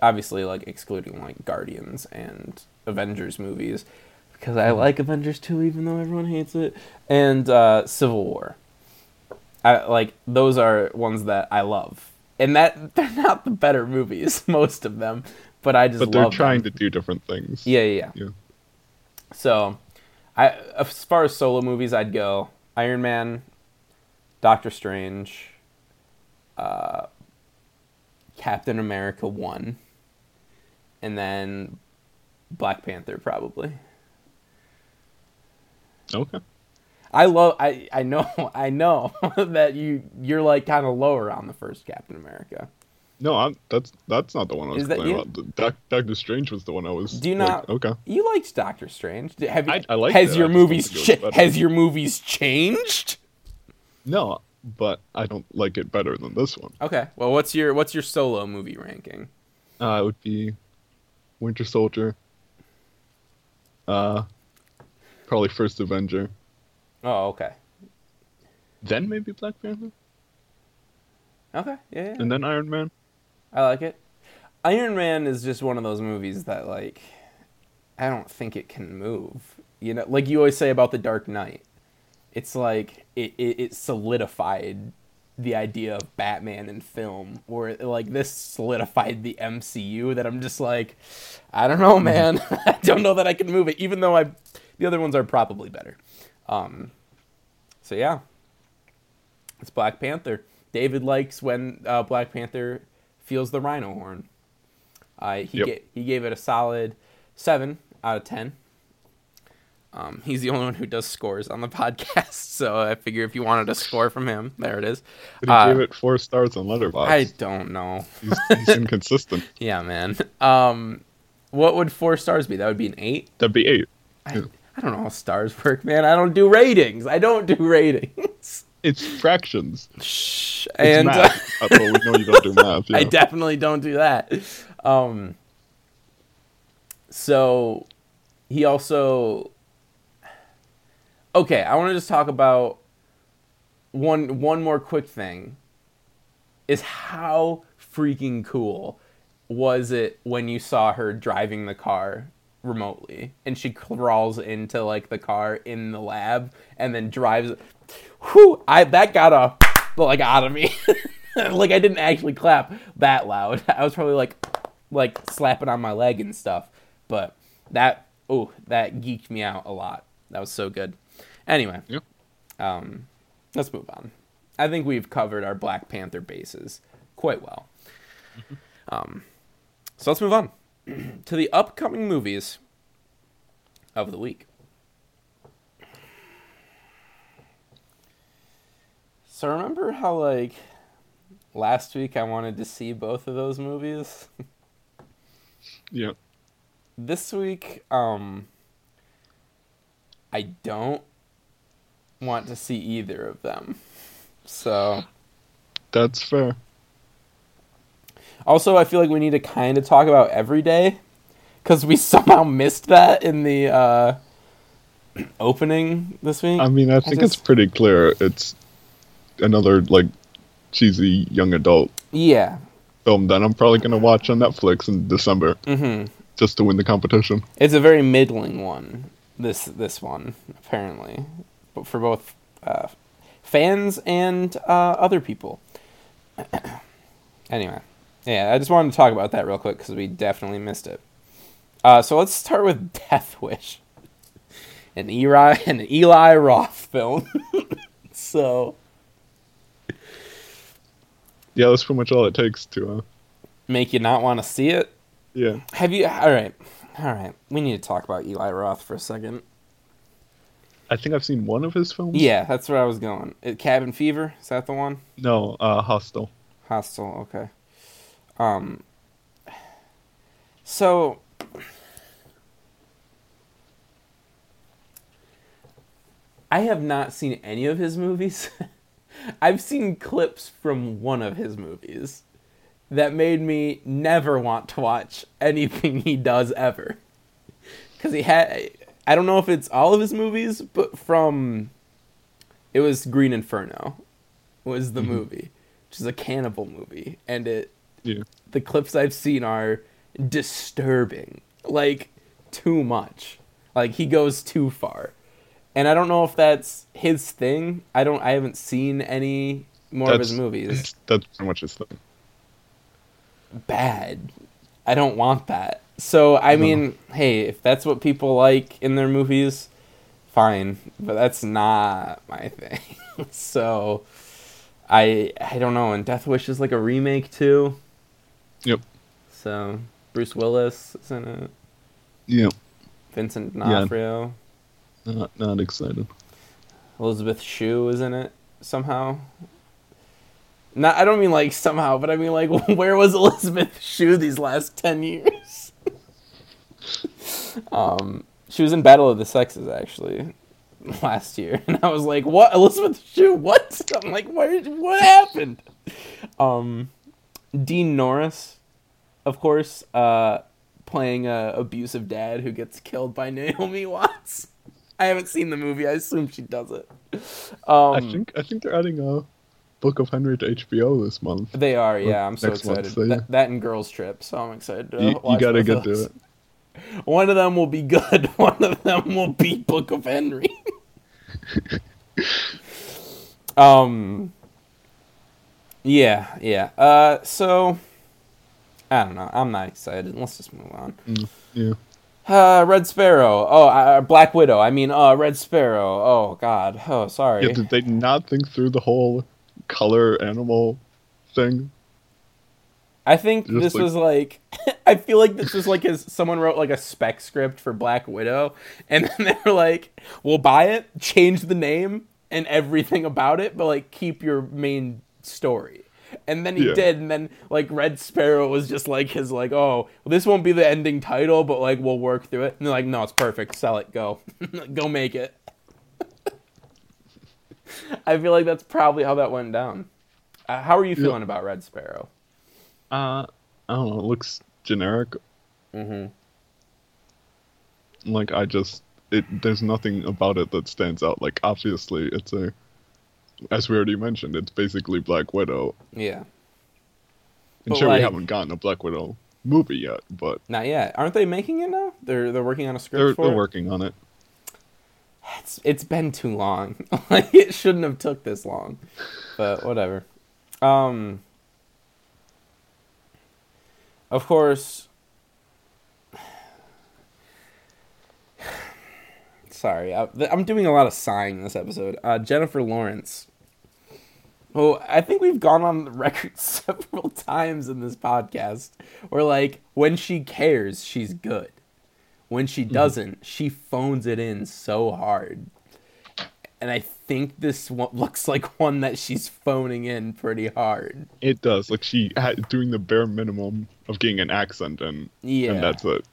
obviously, like excluding like Guardians and Avengers movies, because I like Avengers too, even though everyone hates it, and uh, Civil War. I like those are ones that I love, and that [laughs] they're not the better movies, [laughs] most of them, but I just But they're trying them. to do different things. Yeah, yeah, yeah. Yeah. So, I as far as solo movies, I'd go Iron Man, Doctor Strange, uh, Captain America one, and then Black Panther probably. Okay. I love. I I know. [laughs] I know [laughs] that you you're like kind of lower on the first Captain America. No, I'm, that's that's not the one I was Is complaining you? about. Doc, Doctor Strange was the one I was. Do you like, not? Okay. You liked Doctor Strange. Have you, I- I liked has it, your movies think it was cha- has your movies changed? No, but I don't like it better than this one. Okay. Well, what's your what's your solo movie ranking? Uh, it would be Winter Soldier. Uh, probably first Avenger, Oh, okay. then maybe Black Panther, Okay. Yeah, yeah. and then Iron Man. I like it. Iron Man is just one of those movies that like I don't think it can move. You know, like you always say about the Dark Knight. It's like it, it, it solidified the idea of Batman in film, or like this solidified the MCU. That I'm just like, I don't know, [laughs] man. [laughs] I don't know that I can move it, even though I, the other ones are probably better. Um, so yeah, it's Black Panther. David likes when uh, Black Panther feels the rhino horn. Uh, he Yep. ga- he gave it a solid seven out of ten. Um, he's the only one who does scores on the [laughs] podcast, so I figure if you wanted a score from him, there it is. But he Uh, gave it four stars on Letterboxd. I don't know. He's, he's [laughs] inconsistent. Yeah, man. Um, what would four stars be? That would be an eight. That'd be eight. I, Yeah. I don't know how stars [laughs] work, man. I don't do ratings. I don't do ratings. It's fractions. Shh. It's and uh, math. Uh, well, we know you don't do math. [laughs] Yeah. I definitely don't do that. Um, so he also okay. I want to just talk about one one more quick thing. Is how freaking cool was it when you saw her driving the car remotely and she crawls into like the car in the lab and then drives whew, I that got a like out of me. [laughs] like I didn't actually clap that loud. [laughs] I was probably like like slapping on my leg and stuff. But that oh, that geeked me out a lot. That was so good. Anyway, Yep. um let's move on. I think we've covered our Black Panther bases quite well. Um so let's move on [clears throat] to the upcoming movies of the week. So remember how like last week I wanted to see both of those movies? [laughs] Yeah. this week um I don't want to see either of them. So That's fair. Also I feel like we need to kind of talk about every day cuz we [laughs] somehow missed that in the uh opening this week. I mean, I think it's just- pretty clear. It's another like cheesy young adult yeah. film that I'm probably gonna watch on Netflix in December Mhm. just to win the competition. It's a very middling one. This this one apparently, but for both uh, fans and uh, other people. [clears throat] anyway, yeah, I just wanted to talk about that real quick because we definitely missed it. Uh, so let's start with [laughs] Death Wish, an Eli [laughs] an Eli Roth film. [laughs] so Yeah, that's pretty much all it takes to uh, make you not want to see it. Yeah. Have you? All right, all right. We need to talk about Eli Roth for a second. I think I've seen one of his films. Yeah, that's where I was going. Uh, Cabin Fever is that the one? No, uh, Hostel. Hostel. Okay. Um. So. I have not seen any of his movies. [laughs] I've seen clips from one of his movies that made me never want to watch anything he does ever. Cuz he had I don't know if it's all of his movies, but from it was Green Inferno was the movie, which is a cannibal movie and it Yeah. the clips I've seen are disturbing. Like too much. Like he goes too far. And I don't know if that's his thing. I don't I haven't seen any more of his movies. That's pretty much his thing. Bad. I don't want that. So I mean, hey, if that's what people like in their movies, fine. But that's not my thing. [laughs] so I I don't know, and Death Wish is like a remake too. Yep. So Bruce Willis is in it. Yep. Vincent D'Onofrio. Not not excited. Elizabeth Shue is in it somehow. Not, I don't mean like somehow, but I mean like [laughs] where was Elizabeth Shue these last ten years? [laughs] um, she was in Battle of the Sexes actually [laughs] last year, and I was like, "What, Elizabeth Shue? What?" I'm like, "Where? What happened?" Um, Dean Norris, of course, uh, playing a abusive dad who gets killed by [laughs] Naomi Watts. I haven't seen the movie. I assume she does it. Um, I think I think they're adding a Book of Henry to HBO this month. they are. Yeah, I'm so next month, excited. so yeah. that, that and Girls Trip. So I'm excited. To You, you gotta get to it. [laughs] One of them will be good. [laughs] One of them will be Book of Henry. um. Yeah, yeah. Uh, so I don't know. I'm not excited. Let's just move on. Mm, yeah. Uh, Red Sparrow. Oh, uh, Black Widow. I mean, uh, Red Sparrow. Oh God. Oh, sorry. Yeah, did they not think through the whole color animal thing? I think Just this like- was like [laughs] I feel like this was like his someone wrote like a spec script for Black Widow and [laughs] then they were like, "We'll buy it, change the name and everything about it, but like keep your main story." And then he Yeah. did and then like Red Sparrow was just like his like, "Oh, well, this won't be the ending title, but like we'll work through it." And they're like, "No, it's perfect. Sell it. Go. [laughs] go make it." [laughs] I feel like that's probably how that went down. Uh, how are you feeling about Red Sparrow? Uh, I don't know. It looks generic. Mm-hmm. Like I just, it. There's nothing about it that stands out. Like obviously, it's a, as we already mentioned, it's basically Black Widow. Yeah. And But, sure, like- we haven't gotten a Black Widow movie yet, but Not yet. Aren't they making it now? They're they're working on a script they're for they're working on it. It's it's been too long. [laughs] like it shouldn't have took this long. But whatever. Um Of course [sighs] Sorry, I, I'm doing a lot of sighing in this episode. Uh, Jennifer Lawrence. Well, I think we've gone on the [laughs] record several times in this podcast where, like, when she cares, she's good. When she mm-hmm. doesn't, she phones it in so hard. And I think this one [laughs] looks like one that she's phoning in pretty hard. It does. Like she had doing the bare minimum of getting an accent, and Yeah. and that's it.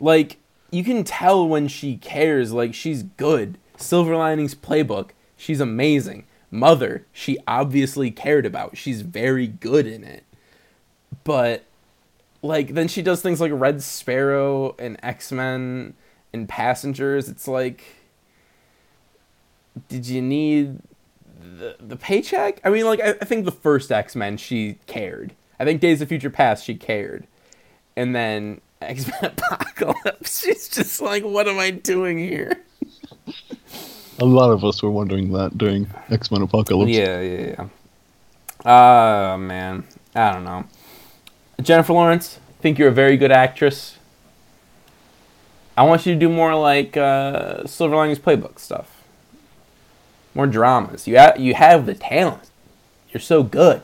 like you can tell when she cares like she's good silver linings playbook she's amazing mother she obviously cared about. She's very good in it. But like then she does things like red sparrow and x-men and passengers. It's like did you need the, the paycheck? I mean like I, I think the first x-men she cared. I think days of future past she cared. And then X Men [laughs] Apocalypse. She's just like, what am I doing here? A lot of us were wondering that during X Men Apocalypse. Yeah, yeah, yeah. Uh man, I don't know. Jennifer Lawrence, think you're a very good actress. I want you to do more like uh, Silver Linings Playbook stuff. More dramas. You ha- you have the talent. You're so good.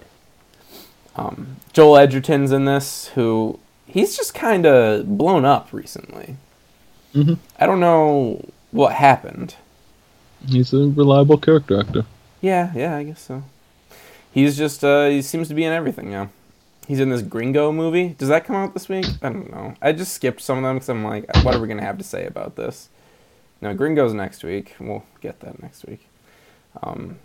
Um, Joel Edgerton's in this, who he's just kind of blown up recently. hmm I don't know what happened. He's a reliable character actor. Yeah, yeah, I guess so. He's just uh he seems to be in everything now. He's in this Gringo movie. Does that come out this week? I don't know. I just skipped some of them because I'm like, what are we gonna have to say about this? No, Gringo's next week. We'll get that next week. Um,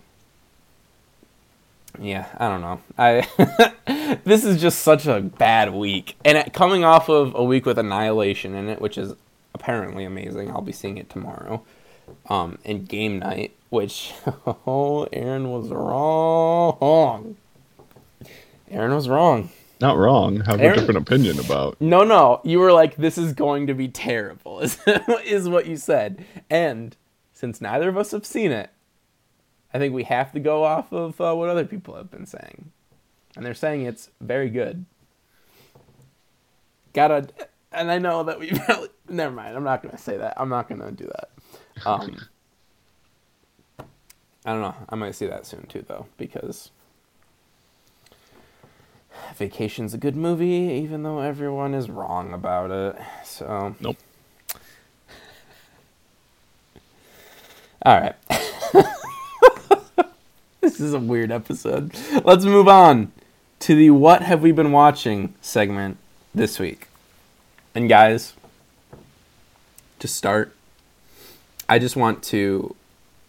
yeah, I don't know. I [laughs] this is just such a bad week, and coming off of a week with Annihilation in it, which is apparently amazing. I'll be seeing it tomorrow. Um, and Game Night, which [laughs] oh, Aaron was wrong. Aaron was wrong. Not wrong. Have Aaron- a different opinion about. No, no, you were like, "This is going to be terrible," [laughs] is, is what you said. And since neither of us have seen it, I think we have to go off of uh, what other people have been saying, and they're saying it's very good. Gotta, and I know that we [laughs] probably. Never mind. I'm not gonna say that. I'm not gonna do that. Um, I don't know. I might see that soon too, though, because Vacation's a good movie, even though everyone is wrong about it. So, Nope. all right. [laughs] this is a weird episode. Let's move on to the What Have We Been Watching segment this week. And, guys, to start, I just want to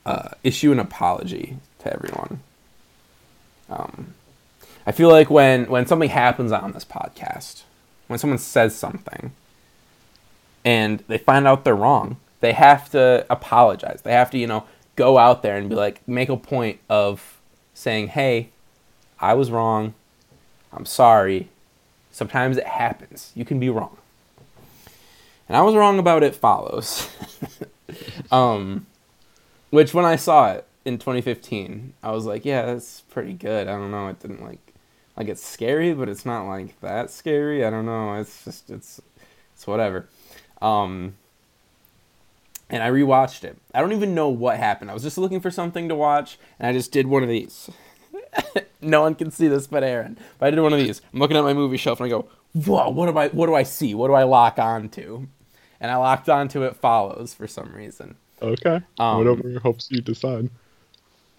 uh, issue an apology to everyone. Um, I feel like when when something happens on this podcast, when someone says something and they find out they're wrong, they have to apologize. They have to, you know, go out there and be like make a point of saying, "Hey, I was wrong. I'm sorry. Sometimes it happens. You can be wrong." And I was wrong about it follows. [laughs] um which when I saw it in 2015, I was like, yeah, that's pretty good. I don't know, it didn't like like it's scary, but it's not like that scary. I don't know. It's just it's it's whatever. Um and I rewatched it. I don't even know what happened. I was just looking for something to watch and I just did one of these. [laughs] no one can see this but Aaron. But I did one of these. I'm looking at my movie shelf and I go, "Whoa, what do I what do I see? What do I lock onto?" And I locked onto it follows for some reason. Okay. Um, Whatever hopes you decide.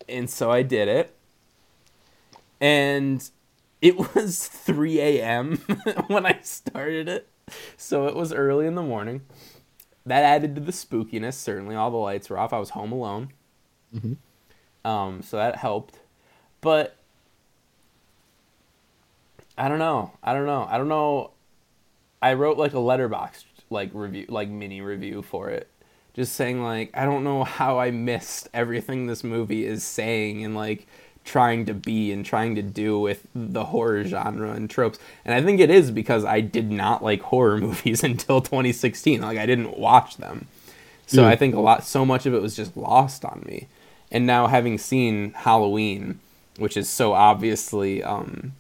and so I did it. And it [laughs] was 3 a.m. [laughs] when I started it. So it was early in the morning. That added to the spookiness. Certainly, all the lights were off. I was home alone. Mhm. Um, so that helped. But I don't know. I don't know. I don't know. I wrote like a Letterboxd like review, like mini review for it just saying like I don't know how I missed everything this movie is saying and like trying to be and trying to do with the horror genre and tropes. And I think it is because I did not like horror [laughs] movies until 2016. Like I didn't watch them. So Yeah. I think a lot so much of it was just lost on me. And now having seen Halloween, which is so obviously um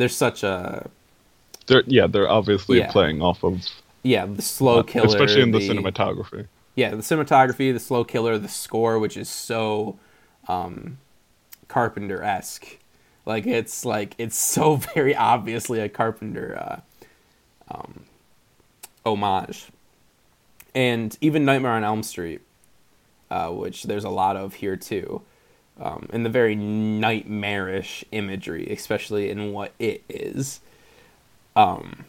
there's such a They're yeah, they're obviously Yeah. playing off of yeah, the slow killer especially in the, cinematography. yeah, the cinematography, the slow killer, the score, which is so um, Carpenter esque. Like it's like it's so [laughs] very obviously a Carpenter uh, um, homage, and even Nightmare on Elm Street, uh, which there's a lot of here too, um, and the very nightmarish imagery, especially in what it is. Um,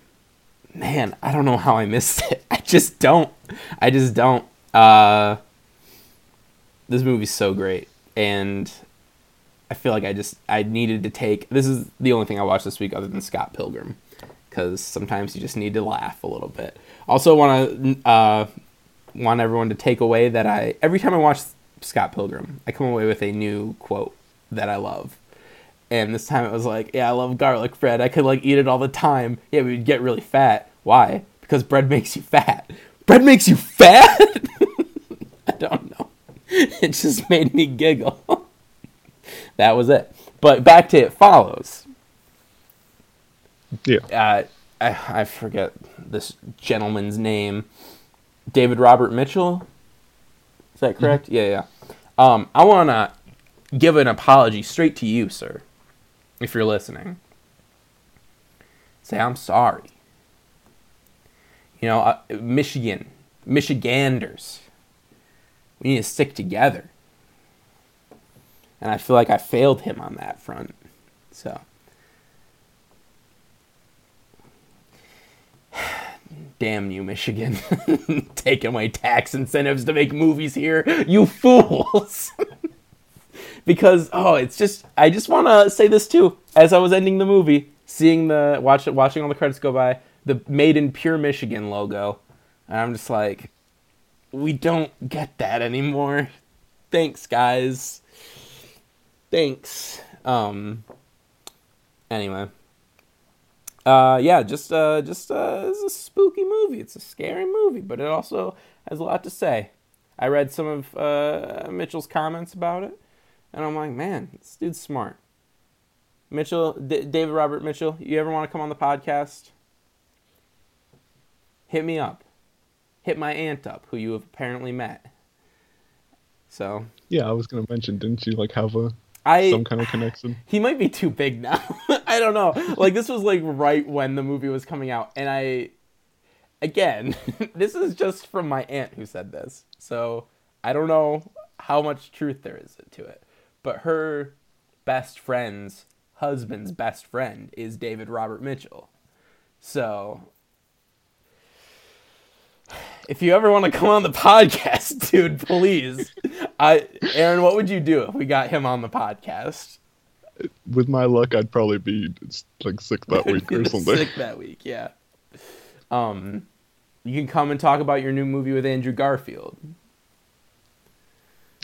man, I don't know how I missed it. [laughs] I just don't. I just don't. Uh, this movie's so great, and I feel like I just I needed to take. This is the only thing I watched this week other than Scott Pilgrim, because sometimes you just need to laugh a little bit. Also, want to uh, want everyone to take away that I every time I watch Scott Pilgrim, I come away with a new quote that I love. And this time it was like, yeah, I love garlic bread. I could like eat it all the time. Yeah, we'd get really fat. Why? Because bread makes you fat. Bread makes you fat? [laughs] I don't know. It just made me giggle. [laughs] that was it. But back to it follows. Yeah. Uh, I, I forget this gentleman's name. David Robert Mitchell? Is that correct? Yeah, yeah. Um, I want to give an apology straight to you, sir, if you're listening. Say I'm sorry. You know, uh, Michigan, Michiganders, we need to stick together. And I feel like I failed him on that front. So. Damn you, Michigan. [laughs] Taking away tax incentives to make movies here. You fools. [laughs] because, oh, it's just, I just want to say this too. As I was ending the movie, seeing the, watch, watching all the credits go by, the Made in Pure Michigan logo. And I'm just like, we don't get that anymore. Thanks, guys. Thanks. Um. Anyway. Uh, yeah, just uh, just uh, it's a spooky movie. It's a scary movie, but it also has a lot to say. I read some of uh, Mitchell's comments about it, and I'm like, man, this dude's smart. Mitchell, D- David Robert Mitchell, you ever want to come on the podcast? Hit me up. Hit my aunt up, who you have apparently met. So Yeah, I was gonna mention, didn't you like have a I some kind of connection? [laughs] he might be too big now. [laughs] I don't know. Like this was like right when the movie was coming out, and I, again, [laughs] this is just from my aunt who said this, so I don't know how much truth there is to it. But her best friend's husband's best friend is David Robert Mitchell, so. If you ever want to come on the [laughs] podcast, dude, please. I Aaron, what would you do if we got him on the podcast? With my luck, I'd probably be like sick that week or [laughs] something. Sick that week, yeah. Um, you can come and talk about your new movie with Andrew Garfield.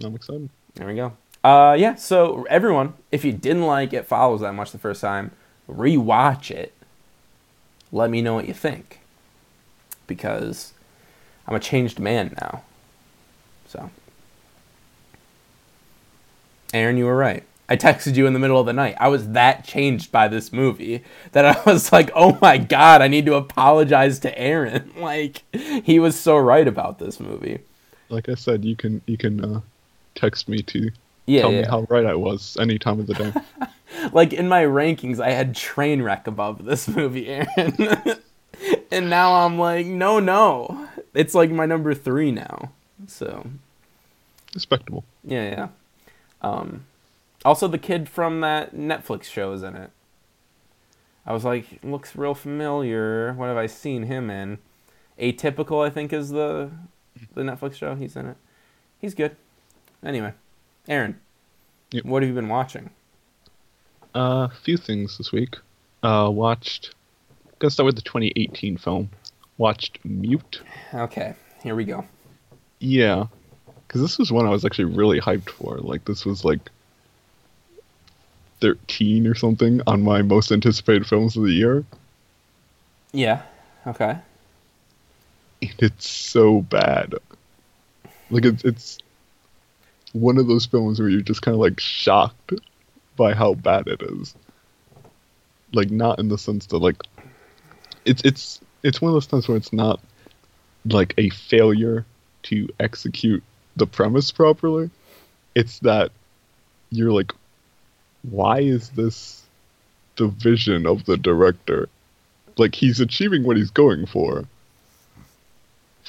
I'm excited. There we go. Uh, yeah. So everyone, if you didn't like It Follows that much the first time, rewatch it. Let me know what you think, because I'm a changed man now. So, Aaron, you were right. I texted you in the middle of the night. I was that changed by this movie that I was like, "Oh my god, I need to apologize to Aaron." [laughs] Like he was so right about this movie. Like I said, you can you can uh, text me to Yeah, tell me how right I was any time of the day. [laughs] like in my rankings, I had Trainwreck above this movie, Aaron. [laughs] and now I'm like, no, no. It's like my number three now. So Respectable. yeah, yeah. Um, also, the kid from that Netflix show is in it. I was like, looks real familiar. What have I seen him in? Atypical, I think, is the the Netflix show. He's in it. He's good. Anyway, Aaron, Yep. what have you been watching? A few things this week. Uh, watched. Gonna start with the 2018 film. Watched Mute. Okay, here we go. Yeah, because this was one I was actually really hyped for. Like this was like 13 or something on my most anticipated films of the year. Yeah. Okay. And it's so bad. Like it's it's one of those films where you're just kind of like shocked by how bad it is. Like not in the sense that like it's it's it's one of those times where it's not like a failure to execute the premise properly. It's that you're like why is this the vision of the director? Like he's achieving what he's going for.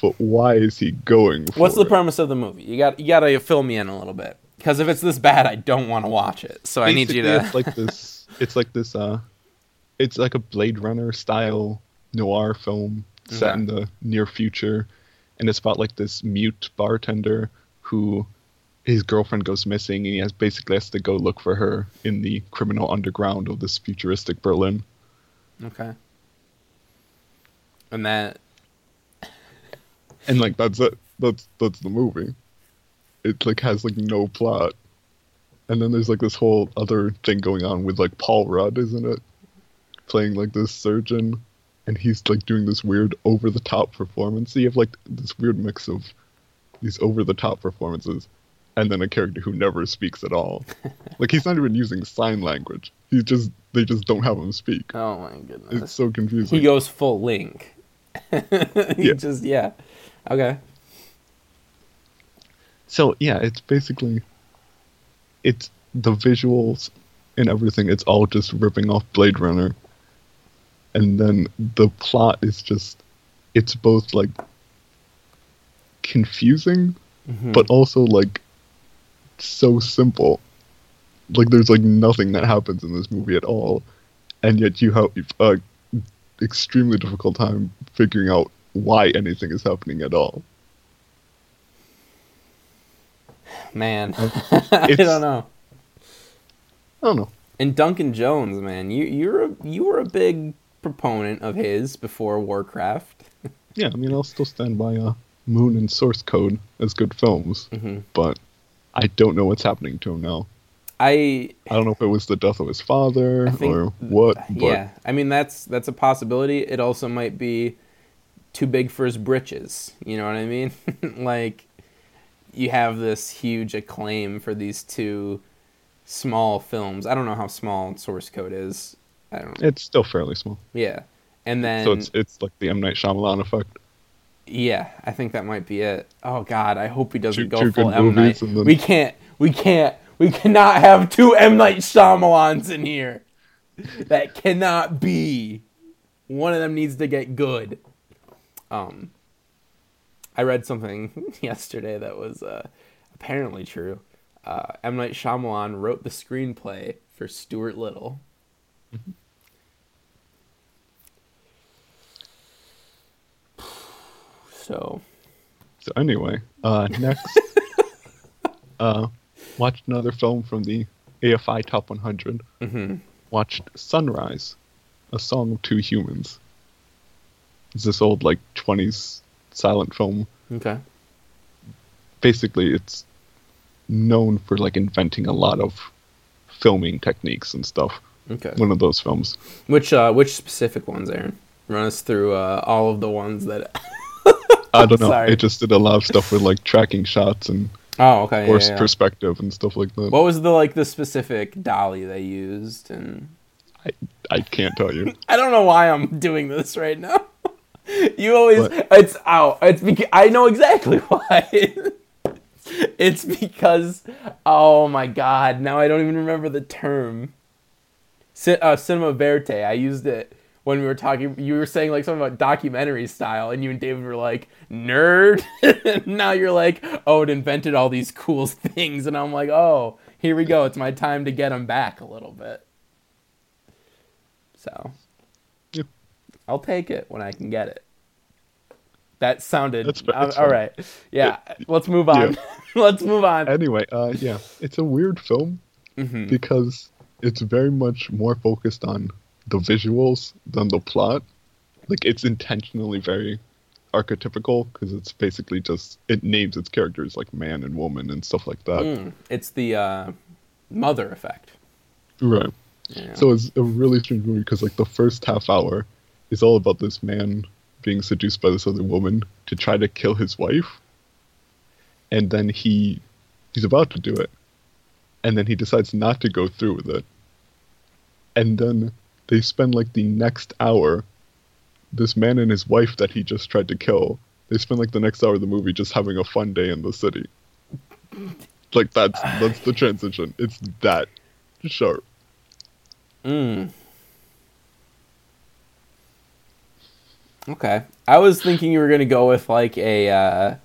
But why is he going for What's the it? premise of the movie? You got you got to fill me in a little bit because if it's this bad, I don't want to watch it. So I need you to. It's like this. It's like this. Uh, it's like a Blade Runner style noir film set Okay. in the near future, and it's about like this mute bartender who his girlfriend goes missing, and he has basically has to go look for her in the criminal underground of this futuristic Berlin. okay. And that And like that's it. That's that's the movie. It like has like no plot. And then there's like this whole other thing going on with like Paul Rudd, isn't it? Playing like this surgeon and he's like doing this weird over the top performance. So you have like this weird mix of these over the top performances and then a character who never speaks at all. [laughs] like he's not even using sign language. He's just they just don't have him speak. oh my goodness. It's so confusing. he goes full Link. [laughs] he Yeah. just yeah. Okay. So yeah, it's basically it's the visuals and everything. It's all just ripping off Blade Runner, and then the plot is just it's both like confusing Mhm. but also like so simple like there's like nothing that happens in this movie at all and yet you have a extremely difficult time figuring out why anything is happening at all man, [laughs] I don't know. i don't know And Duncan Jones, man, you you're a, you were a big proponent of his before Warcraft. yeah i mean i'll still stand by uh moon and source code as good films Mhm. but i don't know what's happening to him now I i don't know if it was the death of his father think- or what but yeah, I mean that's that's a possibility. It also might be too big for his britches. You know what I mean? [laughs] like you have this huge acclaim for these two small films. I don't know how small Source Code is. I don't. it's still fairly small Yeah, and then so it's it's like the m night Shyamalan effect Yeah, I think that might be it. Oh God, I hope he doesn't Two- go two full good M Night. movies and then- We can't, we can't, we cannot have two M Night Shyamalans in here. That cannot be. One of them needs to get good. Um, I read something [laughs] yesterday that was uh, apparently true. Uh, M Night Shyamalan wrote the screenplay for Stuart Little. So So anyway, uh, next, [laughs] uh, watched another film from the AFI Top 100. mhm. Watched Sunrise, a song of two humans. It's this old like 20s silent film. okay, Basically, it's known for like inventing a lot of filming techniques and stuff. Okay. One of those films. Which uh, which specific ones, Aaron? Run us through uh, all of the ones that. [laughs] I don't [laughs] know. Sorry. It just did a lot of stuff with like tracking shots and Oh, okay. yeah, yeah. perspective and stuff like that. What was the like the specific dolly they used? And I, I can't tell you. [laughs] I don't know why I'm doing this right now. you always What? it's out. It's because I know exactly why. it's because oh my god, now I don't even remember the term. Uh, cinema verte. I used it when we were talking. You were saying like something about documentary style, and you and David were like nerd. [laughs] now you're like, oh, it invented all these cool [laughs] things, and I'm like, oh, here we go. It's my time to get them back a little bit. So, Yeah. I'll take it when I can get it. That sounded uh, all right. Yeah, let's move on. [laughs] let's move on. Anyway, uh, yeah, it's a weird film Mhm. because it's very much more focused on the visuals than the plot. Like it's intentionally very archetypical because it's basically just it names its characters like man and woman and stuff like that. Mm, it's the uh, mother effect. Right. Yeah. So it's a really strange movie because like the first half hour is all about this man being seduced by this other woman to try to kill his wife, and then he he's about to do it, and then he decides not to go through with it, and then they spend like the next hour, this man and his wife that he just tried to kill, they spend like the next hour of the movie just having a fun day in the city. Like that's that's the transition. It's that sharp. Mm. Okay. I was thinking you were to go with like a uh,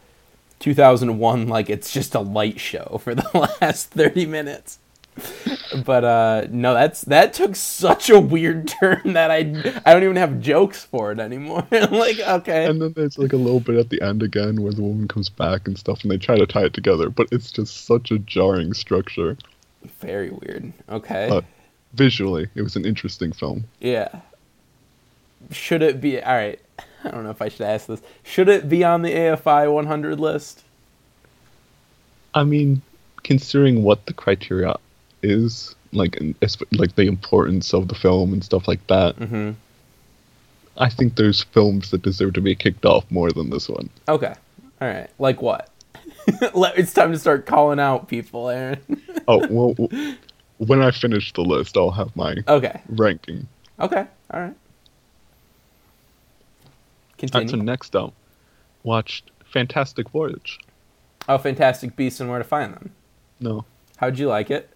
2001, like it's just a light show for the [laughs] last 30 minutes. But uh, no, that's that took such a weird [laughs] turn that I I don't even have jokes for it anymore. [laughs] like okay, And then there's like a little bit at the end again where the woman comes back and stuff, and they try to tie it together, but it's just such a jarring structure. very weird. Okay, Uh, visually, it was an interesting film. yeah. Should it be all right? I don't know if I should ask this. Should it be on the AFI 100 list? I mean, considering what the criteria is, like like the importance of the film and stuff like that, Mm-hmm. I think there's films that deserve to be kicked off more than this one. Okay. All right. Like what? [laughs] It's time to start calling out people, Aaron. [laughs] Oh well, when I finish the list, I'll have my okay. ranking. Okay. All right. Alright, so next up, watched Fantastic Voyage. oh, Fantastic Beasts and Where to Find Them. No, How'd you like it?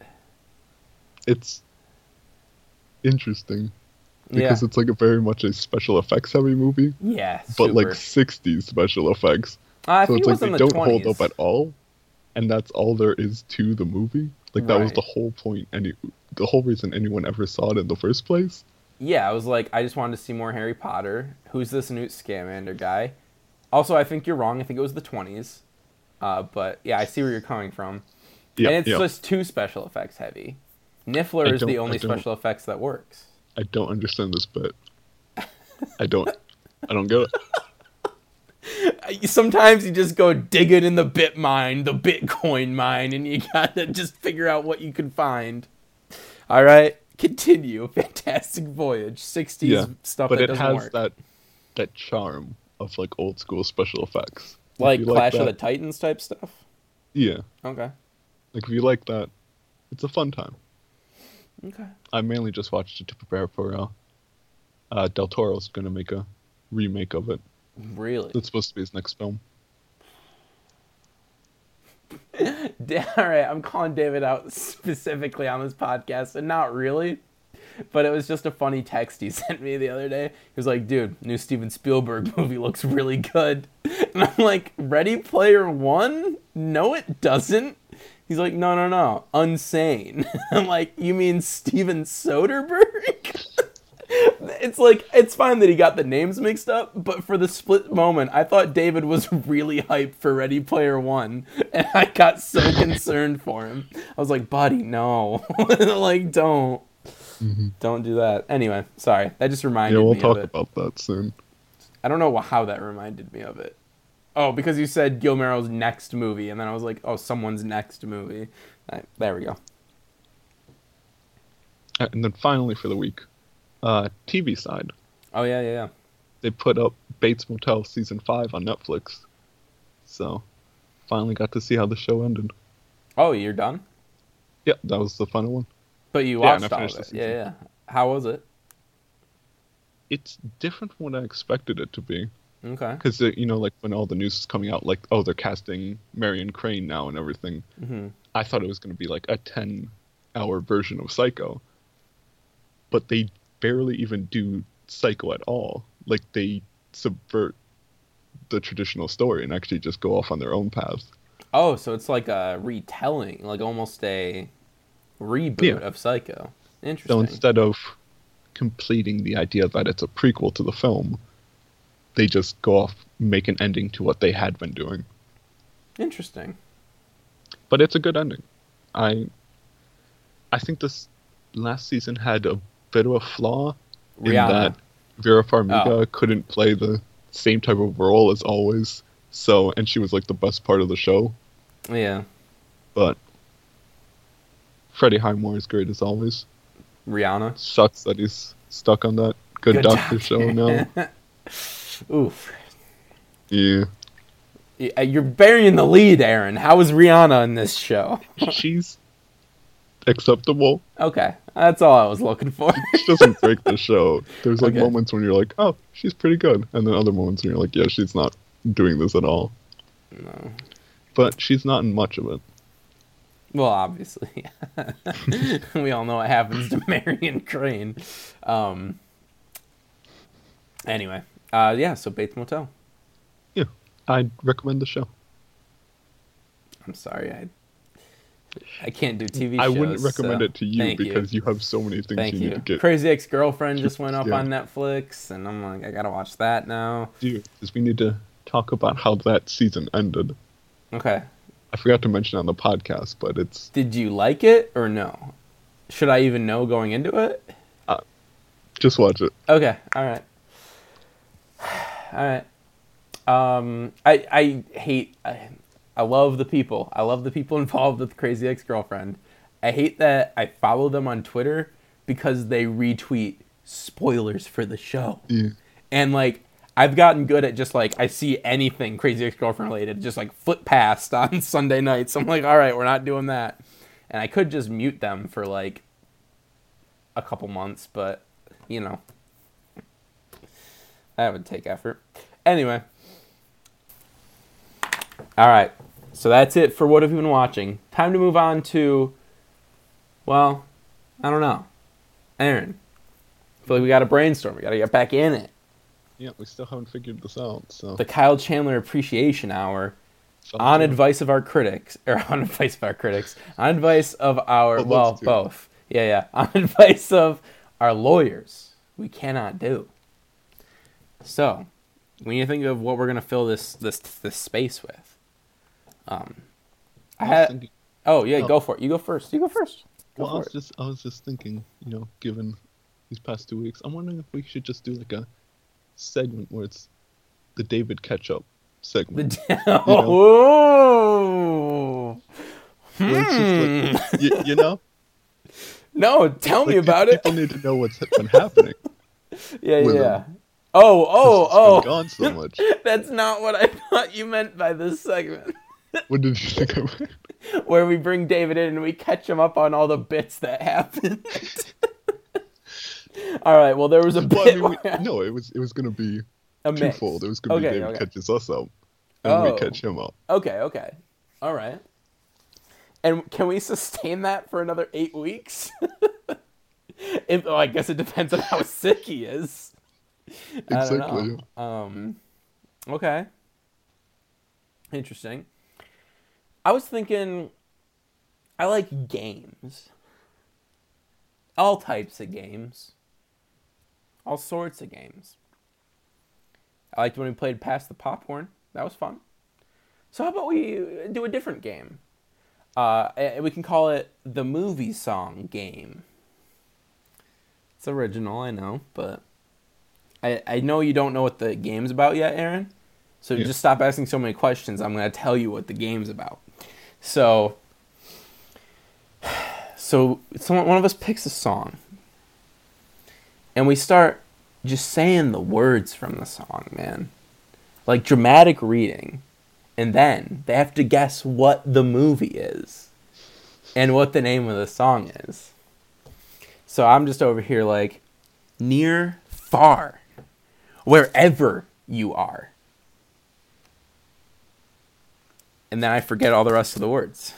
it's interesting. because Yeah. it's like a very much a special effects heavy movie, Yeah, but like super. 60s special effects. Uh, I so think it's it like they the don't hold up at all, and that's all there is to the movie. Like that was the whole point. Any the whole reason anyone ever saw it in the first place. Yeah, I was like, I just wanted to see more Harry Potter. Who's this Newt Scamander guy? Also, I think you're wrong. I think it was the 20s. Uh, but yeah, I see where you're coming from. Yeah, and it's yeah. just too special effects heavy. Niffler I is the only special effects that works. I don't understand this bit. [laughs] I don't. I don't get it. Sometimes you just go dig it in the bit mine, the Bitcoin mine, and you gotta just figure out what you can find. All right, continue. [laughs] Fantastic Voyage, 60s Yeah, stuff but that it has work. that that charm of like old school special effects. Like Clash of the Titans type stuff. Yeah, Okay. like if you like that, it's a fun time. Okay. I mainly just watched it to prepare for uh, uh Del Toro's gonna make a remake of it. Really? It's supposed to be his next film. [laughs] All right, I'm calling David out [laughs] specifically on this podcast, and not really, but it was just a funny text he [laughs] sent me the other day. He was like, "Dude, new Steven Spielberg movie looks really good," and I'm like, "Ready Player One? No, it doesn't." He's like, "No, no, no, Unsane." I'm like, "You mean Steven Soderbergh?" It's like it's fine that he got the names mixed up, but for the split moment, I thought David was [laughs] really hyped for Ready Player One, and I got so [laughs] concerned for him. I was like, "Buddy, no, [laughs] like don't, don't do that." Anyway, sorry, that just reminded Yeah, we'll me talk of it. about that soon. I don't know how that reminded me of it. Oh, because you said Guillermo's next movie, and then I was like, "Oh, someone's next movie." Right, there we go. Uh, And then finally for the week, uh, TV side, Oh yeah, yeah, yeah. they put up Bates Motel season five on Netflix. So, finally got to see how the show ended. Oh, you're done, Yeah, that was the final one. but you watched I all of it. Yeah, yeah. How was it? It's different from what I expected it to be. Okay. Because, you know, like when all the news is coming out, like, oh, they're casting Marion Crane now and everything. hmm I thought it was going to be like a 10 hour version of Psycho. But they barely even do Psycho at all. Like, they subvert the traditional story and actually just go off on their own paths. Oh, so it's like a retelling, like almost a reboot Yeah. of Psycho. Interesting. So instead of completing the idea that it's a prequel to the film, they just go off, make an ending to what they had been doing. Interesting. But it's a good ending. I I think this last season had a bit of a flaw in Rihanna. that Vera Farmiga Oh. couldn't play the same type of role as always. So and she was like the best part of the show. Yeah. But Freddie Highmore is great as always. Rihanna. Sucks that he's stuck on that good, Good doctor Doctor. show now. [laughs] Oof. yeah. Yeah, You're burying the lead, Aaron. How is Rihanna in this show? she's acceptable. [laughs] Okay, that's all I was looking for. She doesn't break the show. There's like Okay. moments when you're like, oh, she's pretty good, and then other moments when you're like, yeah, she's not doing this at all. no. But she's not in much of it. Well, obviously, [laughs] we all know what happens to [laughs] Marion Crane. Um. Anyway, uh, yeah. So Bates Motel. Yeah, I'd recommend the show. I'm sorry, I I can't do TV. shows, I wouldn't recommend so it to you thank because you. have so many things Thank you, you. need to get Crazy Ex Girlfriend [laughs] just went up Yeah. on Netflix, and I'm like, I gotta watch that now. to because we need to talk about how that season ended. Okay. I forgot to mention on the podcast, but it's Did you like it or no? Should I even know going into it? just watch it. Okay. All right. [sighs] All right. Um, I I hate. I, I love the people. I love the people [laughs] involved with Crazy Ex Girlfriend. I hate that I follow them on Twitter because they retweet spoilers for the show. Yeah. And like I've gotten good at just like I see anything Crazy Ex Girlfriend related, just like foot past [laughs] on Sunday nights. I'm like, all right, we're not doing that. And I could just mute them for like a couple months, but you know, that would take effort. Anyway, all right. So that's it for what have you been watching. Time to move on to, well, I don't know, Aaron. I feel like we got to brainstorm. We got to get back in it. Yeah, we still haven't figured this out. So The Kyle Chandler Appreciation Hour, on advice of our critics, or [laughs] on advice of our critics, on advice of our Well, well, both. Yeah, yeah. [laughs] On advice of our lawyers, we cannot do. So, we need to think of what we're gonna fill this this this space with. Um, I I had. thinking- Oh yeah, Oh. go for it. You go first. You go first. Go well, I was it. just I was just thinking, you know, given these past two weeks, I'm wondering if we should just do like a segment where it's the David Ketchup segment. [laughs] The know? oh. where it's Hmm. like, you, you know, [laughs] No, tell me Like, pe- about it. People need to know what's been happening. [laughs] Yeah, yeah. him. Oh, oh, oh. gone so much. That's not what I thought you meant by this segment. What did you think of it? [laughs] Where we bring David in and we catch him up on all the bits that happened. [laughs] all right. Well, there was a Well, I mean, we, no, it was it was gonna be a mix. twofold. It was gonna Okay, be David okay. catches us up, and Oh. we catch him up. Okay. Okay. All right. And can we sustain that for another eight weeks? [laughs] if, oh, I guess it depends on how sick he is. Exactly. Um, okay. Interesting. I was thinking, I like games. All types of games. All sorts of games. I liked when we played Pass the Popcorn. That was fun. So how about we do a different game? Uh, we can call it the movie song game. It's original, I know, but I I know you don't know what the game's about yet, Aaron. So Yeah. just stop asking so many questions. I'm gonna tell you what the game's about. So, so someone one of us picks a song, and we start just saying the words from the song, man, like dramatic reading, and then they have to guess what the movie is, and what the name of the song is. So I'm just over here like, near, far, wherever you are. And then I forget all the rest of the words.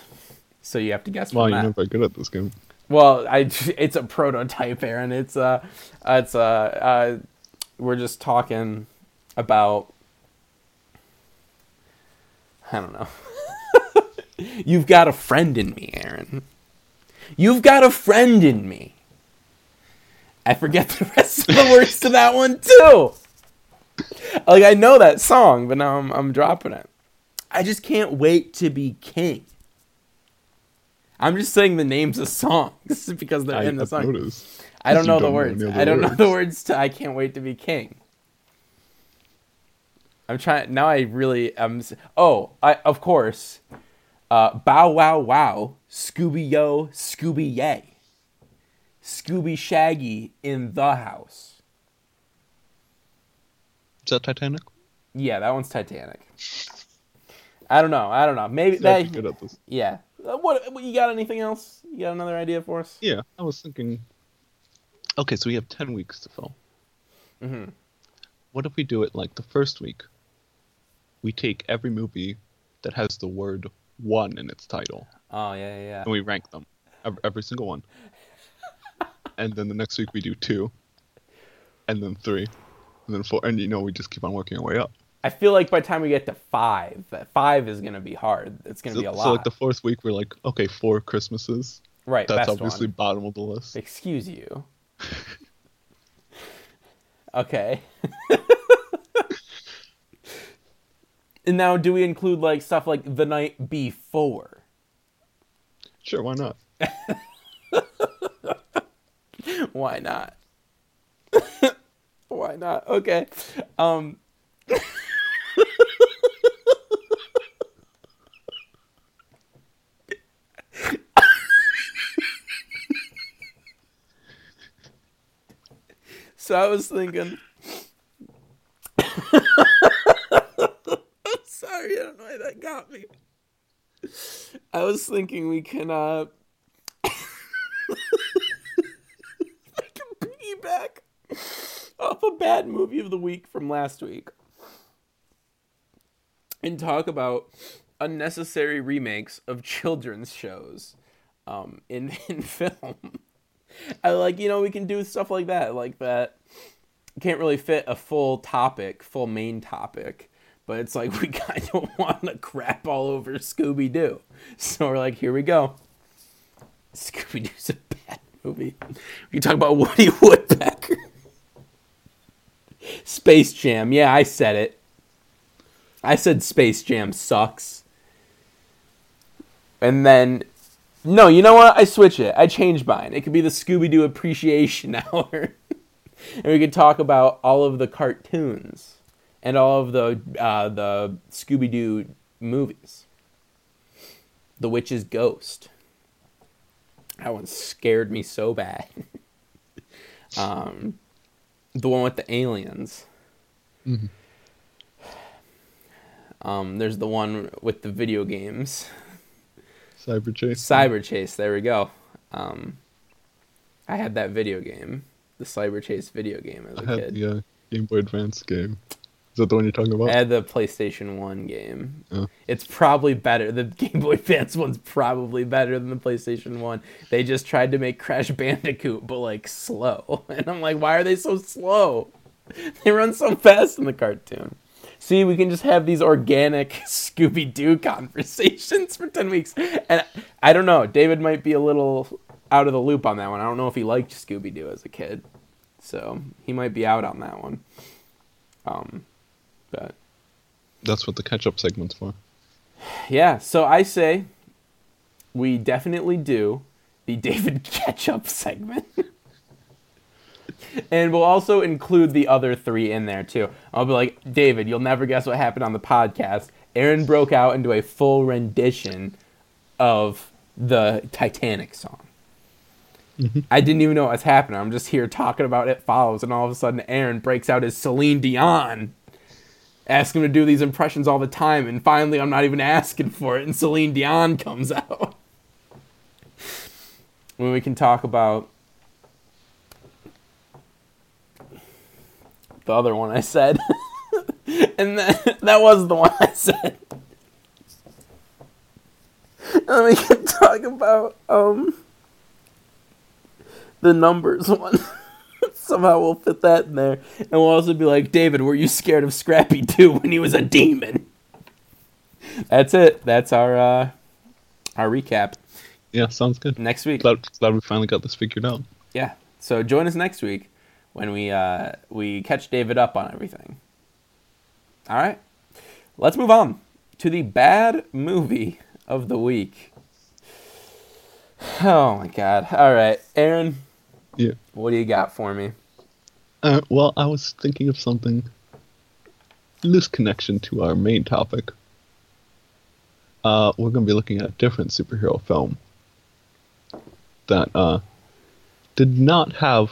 So you have to guess Wow, from you're not very good at this game. Well, I [laughs] it's a prototype, Aaron. It's uh, it's uh, uh, we're just talking about. I don't know. [laughs] You've got a friend in me, Aaron. You've got a friend in me. I forget the [laughs] rest of the words to that one too. Like I know that song, but now I'm I'm dropping it. I just can't wait to be king. I'm just saying the names of songs [laughs] because they're I, in the song. noticed. I don't know the don't know words. other I don't know the words to I can't wait to be king. I'm trying now I really am Oh, I of course. Uh Bow Wow Wow, Scooby Yo, Scooby Yay. Scooby Shaggy in the house. Is that Titanic? Yeah, that one's Titanic. I don't know. I don't know. Maybe that good at this. Yeah. Uh, What, what you got anything else? You got another idea for us? Yeah, I was thinking. Okay, so we have ten weeks to fill. Mhm. What if we do it like the first week? We take every movie that has the word "one" in its title, Oh, yeah, yeah, yeah. and we rank them, every, every single one. [laughs] and then the next week we do two, and then three, and then four, and you know we just keep on working our way up. I feel like by the time we get to five, that five is gonna be hard. It's gonna So, be a lot. so like the fourth week we're like, okay, four Christmases. right, That's obviously one. bottom of the list. Excuse you. [laughs] okay. and now, do we include like stuff like the night before? Sure, why not? [laughs] Why not? [laughs] Why not? Okay. Um. So I was thinking. I'm [laughs] sorry, I don't know why that got me. I was thinking we can uh [laughs] piggyback off a bad movie of the week from last week and talk about unnecessary remakes of children's shows um, in [laughs] in film. I like you know we can do stuff like that, like that. Can't really fit a full topic, full main topic, but it's like [laughs] we kind of want to crap all over Scooby Doo, so we're like, here we go. Scooby Doo's a bad movie. We can talk about Woody [laughs] Woodpecker. Space Jam, yeah, I said it. I said Space Jam sucks. And then no, you know what? I switch it. I change mine. It could be the Scooby Doo Appreciation [laughs] Hour, and we could talk about all of the cartoons and all of the uh, the Scooby Doo movies. The Witch's Ghost. That one scared me so bad. [laughs] um, the one with the aliens. Mhm. Um, there's the one with the video games. Cyber Chase. Cyber Chase. There we go. Um, I had that video game, the Cyber Chase video game as a I had kid. the uh, Game Boy Advance game. Is that the one you're talking about? I had the PlayStation One game. Oh. It's probably better. The [laughs] Game Boy Advance one's probably better than the PlayStation One. They just tried to make Crash Bandicoot, but like slow, [laughs] and I'm like, why are they so slow? [laughs] They run so fast in the cartoon. See, we can just have these organic [laughs] Scooby Doo conversations for 10 weeks. And I don't know, David might be a little out of the loop on that one. I don't know if he liked Scooby Doo as a kid. So he might be out on that one. Um, but That's what the catch-up segment's for. yeah, so I say we definitely do the David [laughs] Ketchup segment. And we'll also include the other three in there too. I'll be like, David, you'll never guess what happened on the podcast. Aaron broke out into a full rendition of the Titanic song. Mm-hmm. I didn't even know what was happening. I'm just here talking about it follows, and all of a sudden Aaron breaks out his Celine Dion ask him to do these impressions all the time, and finally I'm not even asking for it, and Celine Dion comes [laughs] out. when we can talk about the other one I said, [laughs] and that, that was the one I said. And we can talk about um the numbers one. [laughs] Somehow we'll fit that in there. And we'll also be like, David, were you scared of Scrappy too when he was a demon? That's it. That's our uh our recap. Yeah, sounds good. Next week. Glad, glad we finally got this figured out. Yeah. So join us next week when we uh we catch David up on everything. All right. Let's move on to the bad movie of the week. [sighs] Oh my god. All right. Aaron, Yeah. what do you got for me? Uh, well, I was thinking of something loose connection to our main topic. Uh, we're going to be looking at a different superhero film that uh, did not have,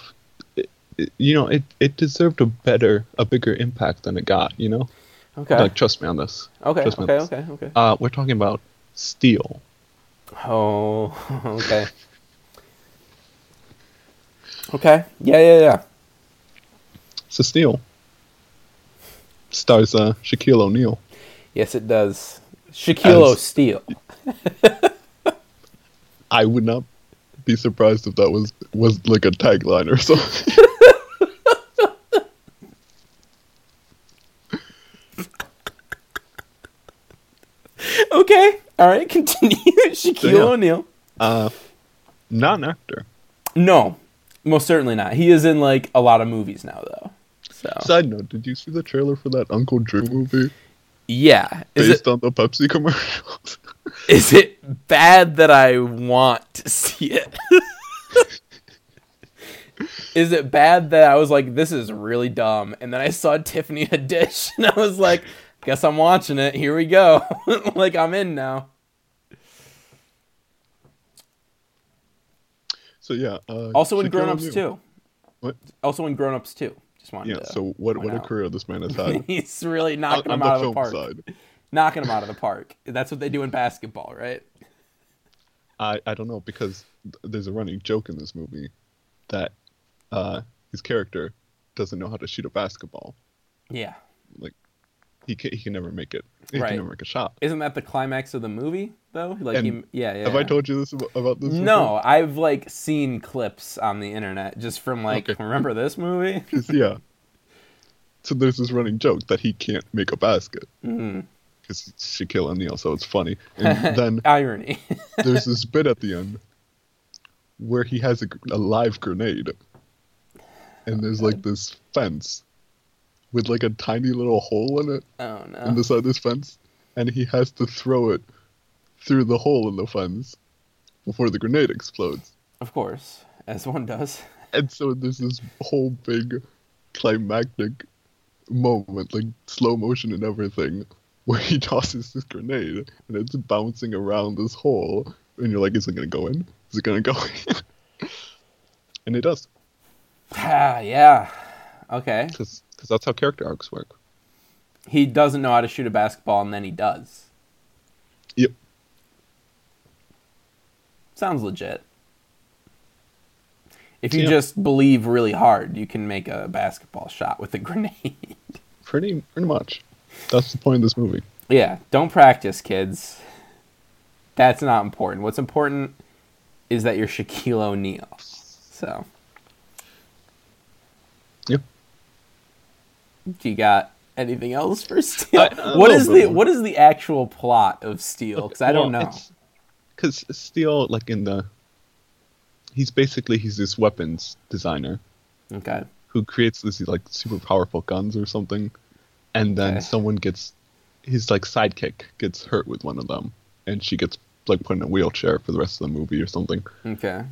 you know, it, it deserved a better, a bigger impact than it got. You know, Okay. like trust me on this. okay. Trust Okay. Okay. Okay. Uh, we're talking about Steel. Oh, [laughs] okay. [laughs] Okay. Yeah, yeah, yeah. So Steel stars uh, Shaquille O'Neal. Yes, it does. Shaquille O'Steal. [laughs] I would not be surprised if that was was like a tagline or something. Okay. All right. [laughs] Continue. Shaquille Yeah. O'Neal. Uh, not an actor. No, most certainly not. He is in like a lot of movies now, though. So Side note: Did you see the trailer for that Uncle Drew movie yeah, is based it on the Pepsi commercials? [laughs] is it bad that I want to see it? [laughs] is it bad that I was like, this is really dumb, and then I saw Tiffany Haddish, and I was like, guess I'm watching it. Here we go. [laughs] like I'm in now. so yeah. Uh, Also in Grown Ups too. What? Also in Grown Ups too. Just wanted Yeah. to. So what? What a career this man has had. [laughs] He's really on, knocking on them out the of the park. side, Knocking them out of the park. That's what they do in basketball, right? I I don't know because there's a running joke in this movie that uh his character doesn't know how to shoot a basketball. Yeah. He can, he can never make it. He Right. can never make a shot. Isn't that the climax of the movie though? Like he, yeah, yeah. Have I told you this about, about this? No, I've like seen clips on the internet just from like Okay. remember this movie? [laughs] yeah. So there's this running joke that he can't make a basket Mm. because Shaquille O'Neal, so it's funny. [laughs] And then Irony. [laughs] there's this bit at the end where he has a, a live grenade, and there's like this fence with like a tiny little hole in it oh no! in the side of this fence, and he has to throw it through the hole in the fence before the grenade explodes. Of course, as one does. [laughs] And so there's this whole big climactic moment, like slow motion and everything, where he [laughs] tosses this grenade and it's bouncing around this hole, and you're like, is it gonna go in? Is it gonna go in? [laughs] and it does, Ah, yeah. Okay. because that's how character arcs work. He doesn't know how to shoot a basketball and then he does. Yep. Sounds legit. If you Yeah. just believe really hard, you can make a basketball shot with a [laughs] grenade. Pretty, pretty much. That's the point of this movie. yeah, don't practice, kids. That's not important. What's important is that you're Shaquille O'Neal. So, Yep. Do you got anything else for Steel? I- a what little the what is the actual plot of Steel? Because I don't know. Because Steel, like in the, he's basically he's this weapons designer Okay. who creates this like super powerful guns or something, and then Okay. someone gets his like sidekick gets hurt with one of them, and she gets like put in a wheelchair for the rest of the movie or something, Okay.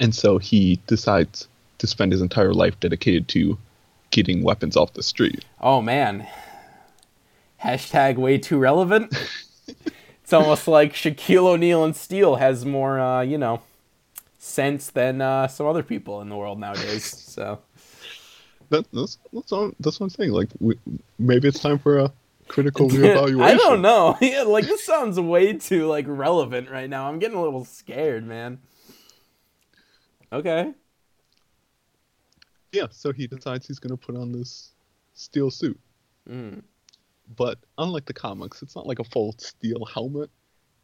and so he decides to spend his entire life dedicated to getting weapons off the street. Oh man. Hashtag way too relevant. it's almost like Shaquille O'Neal and Steel has more, uh, you know, sense than uh, some other people in the world nowadays. So That, that's that's what, that's what I'm saying. Like we, maybe it's time for a critical reevaluation. [laughs] I don't know. [laughs] Yeah, like this sounds way too like relevant right now. I'm getting a little scared, man. Okay. Yeah, so he decides he's gonna put on this steel suit. Mm. But unlike the comics, it's not like a full steel helmet.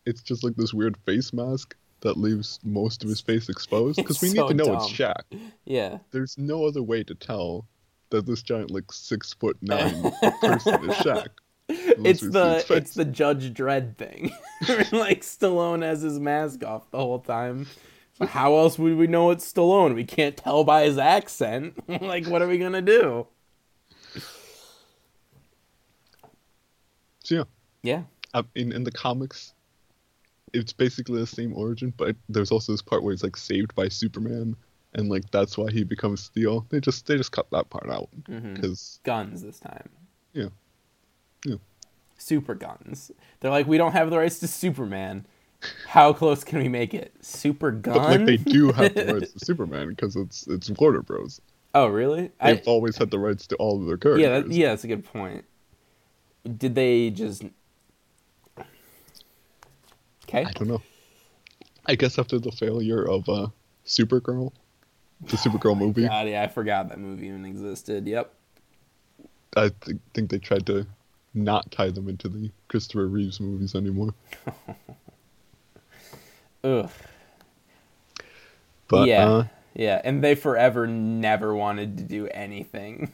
It's just like this weird face mask that leaves most of his face exposed. Because we It's need to know it's dumb. Shaq. Yeah. There's no other way to tell that this giant, like six foot [laughs] nine person is Shaq. It's the it's the Judge Dredd thing. [laughs] like Stallone has his mask off the whole time. How else would we know it's Stallone? We can't tell by his accent. [laughs] like what are we gonna do? So yeah, Yeah. in in the comics, it's basically the same origin, but there's also this part where he's like saved by Superman, and like that's why he becomes Steel. They just they just cut that part out mm-hmm. because Guns this time. Yeah. Yeah. Super guns. They're like, we don't have the rights to Superman. How close can we make it? Super gun? But like they do have the rights [laughs] to Superman because it's it's Warner Bros. Oh, really? They've I, always had the rights to all of their characters. yeah, that, yeah, that's a good point. Did they just? Okay. I don't know. I guess after the failure of uh, Supergirl, the [laughs] Supergirl movie, God, yeah, I forgot that movie even existed. Yep. I th- think they tried to not tie them into the Christopher Reeves movies anymore. [laughs] Ugh. But yeah. uh, Yeah, and they forever never wanted to do anything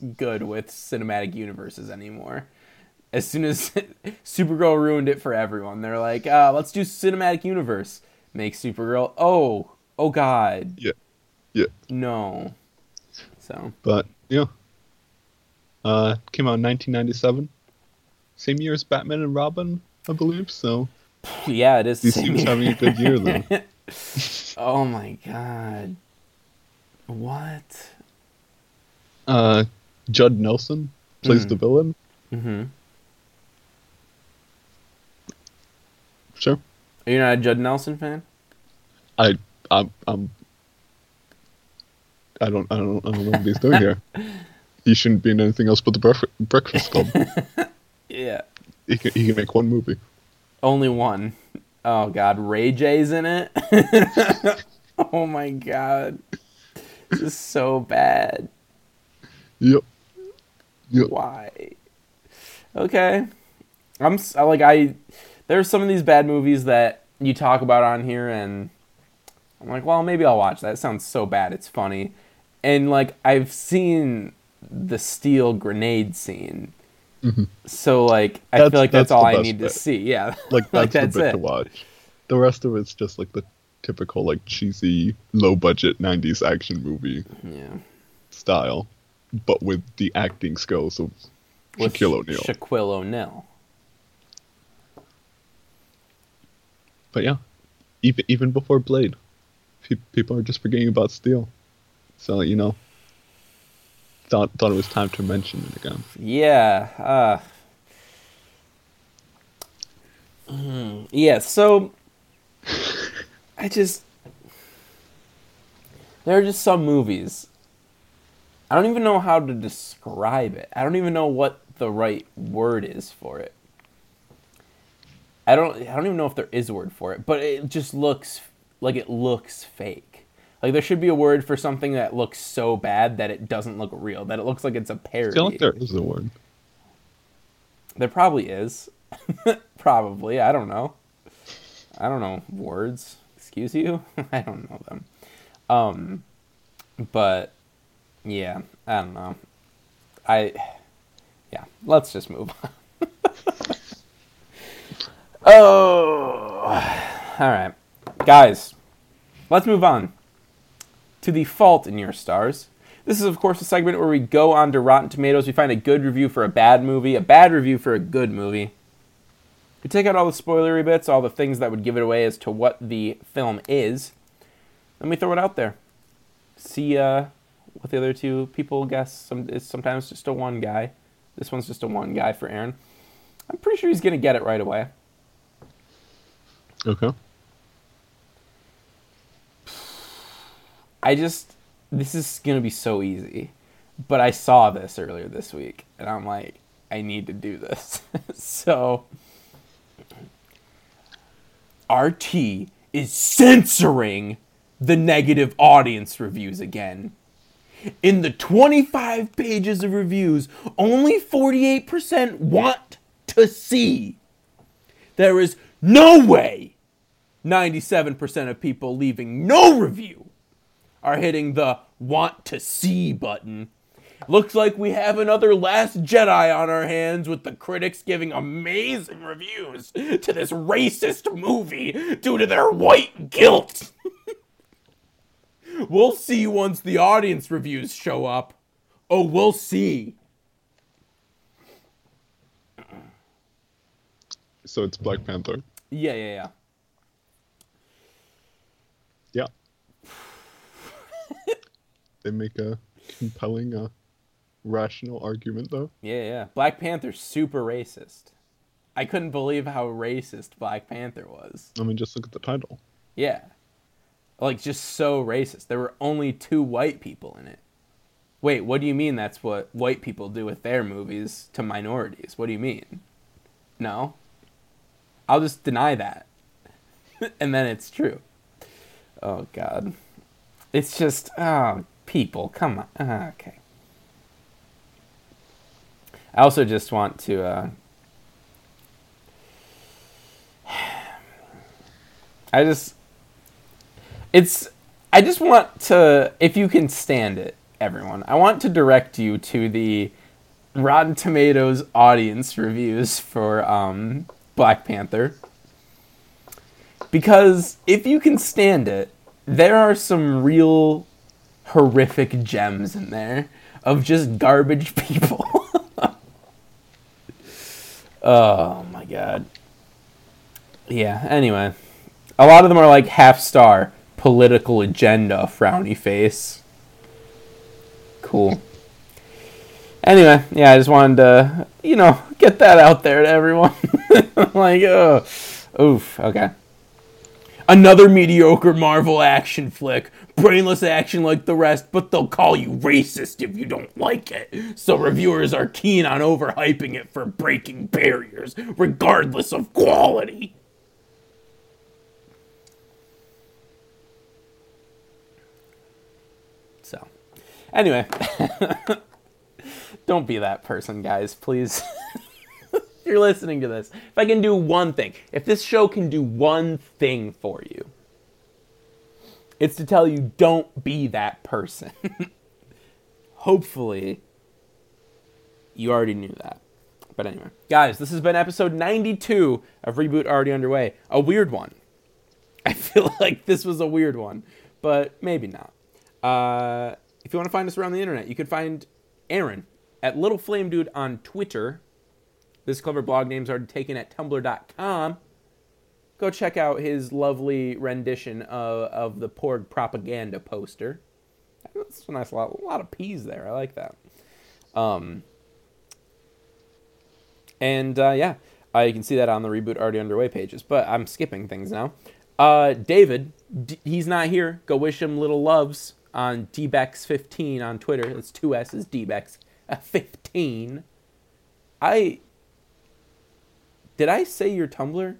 [laughs] good with cinematic universes anymore. As soon as [laughs] Supergirl ruined it for everyone, they're like, uh, let's do cinematic universe. Make Supergirl. Oh, oh God, yeah, yeah. no. So, But yeah, uh, came out in 1997, same year as Batman and Robin, I believe. So yeah, it is. the he same seems year. having a good year then. oh my God. What? Uh, Judd Nelson plays Mhm. the villain. Mm-hmm. Sure. Are you not a Judd Nelson fan? I I'm, I'm I don't I don't I don't know what he's doing here. [laughs] He shouldn't be in anything else but the Bref- Breakfast Club. [laughs] Yeah. he can he can make one movie. Only one. Oh god, Ray J's in it. [laughs] oh my god. This is so bad. Yep. Yep. Why? okay. I'm like I there's some of these bad movies that you talk about on here and I'm like, well, maybe I'll watch that. It sounds so bad it's funny. And like I've seen the steel grenade scene. Mm-hmm. So like I That's- feel like that's, that's all I need to see. Yeah. Like [laughs] that's, that's the bit it. to watch. The rest of it's just like the typical like cheesy, low budget '90s action movie Yeah. style, but with the acting skills of With Shaquille O'Neal. Shaquille O'Neal. But yeah, even even before Blade, pe- people are just forgetting about Steel. So you know, thought thought it was time to mention it again. Yeah. Uh, mm, yeah. So I just there are just some movies. I don't even know how to describe it. I don't even know what the right word is for it. I don't. I don't even know if there is a word for it, but it just looks like it looks fake. Like there should be a word for something that looks so bad that it doesn't look real. That it looks like it's a parody. feel like there is a word. There probably is. [laughs] probably. I don't know. I don't know words. Excuse you? [laughs] I don't know them. Um but yeah, I don't know. I yeah, let's just move on. [laughs] oh. [sighs] All right. Guys, let's move on to the fault in your stars. This is, of course, a segment where we go on to Rotten Tomatoes. We find a good review for a bad movie, a bad review for a good movie. We take out all the spoilery bits, all the things that would give it away as to what the film is, and we throw it out there. See uh, what the other two people guess. Some, it's sometimes just a one guy. This one's just a one guy for Aaron. I'm pretty sure he's going to get it right away. Okay. I just this is gonna be so easy, but I saw this earlier this week, and I'm like, I need to do this. [laughs] so, RT is censoring the negative audience reviews again. In the 25 pages of reviews, only 48% want to see. There is no way 97% of people leaving no review are hitting the want to see button. Looks like we have another Last Jedi on our hands with the critics giving amazing reviews to this racist movie due to their white guilt. [laughs] we'll see once the audience reviews show up. Oh, we'll see. So it's Black Panther. Yeah, yeah, yeah. They make a compelling, uh, rational argument, though. Yeah, yeah. Black Panther's super racist. I couldn't believe how racist Black Panther was. I mean, just look at the title. Yeah. Like, just so racist. There were only two white people in it. Wait, what do you mean that's what white people do with their movies to minorities? What do you mean? No? I'll just deny that. [laughs] and then it's true. Oh, God. It's just, oh, people, come on. Ah, okay. I also just want to, uh, [sighs] I just it's I just want to if you can stand it, everyone. I want to direct you to the Rotten Tomatoes audience reviews for um, Black Panther. Because if you can stand it, there are some real horrific gems in there of just garbage [laughs] people. oh my god. Yeah, anyway. A lot of them are like half star political agenda frowny face. Cool. Anyway, yeah, I just wanted to, you know, get that out there to everyone. [laughs] like, oh, oof, okay. Another mediocre Marvel action flick. Brainless action like the rest, but they'll call you racist if you don't like it. So reviewers are keen on overhyping it for breaking barriers, regardless of quality. So, anyway, [laughs] don't be that person, guys, please. [laughs] [laughs] you're listening to this, if I can do one thing, if this show can do one thing for you, it's to tell you don't be that person. [laughs] Hopefully, you already knew that. But anyway, guys, this has been episode 92 of Reboot Already Underway. A weird one. [laughs] I feel like this was a weird one, but maybe not. Uh, if you want to find us around the internet, you can find Aaron at Little Flame Dude on Twitter. This clever blog name's already taken at tumblr.com. Go check out his lovely rendition of, of the Porg propaganda poster. That's a nice lot, a lot of peas there. I like that. Um, and uh, yeah, uh, you can see that on the reboot already underway pages. But I'm skipping things now. Uh, David, D- he's not here. Go wish him little loves on dbex15 on Twitter. That's two S's, dbex15. I did I say your Tumblr?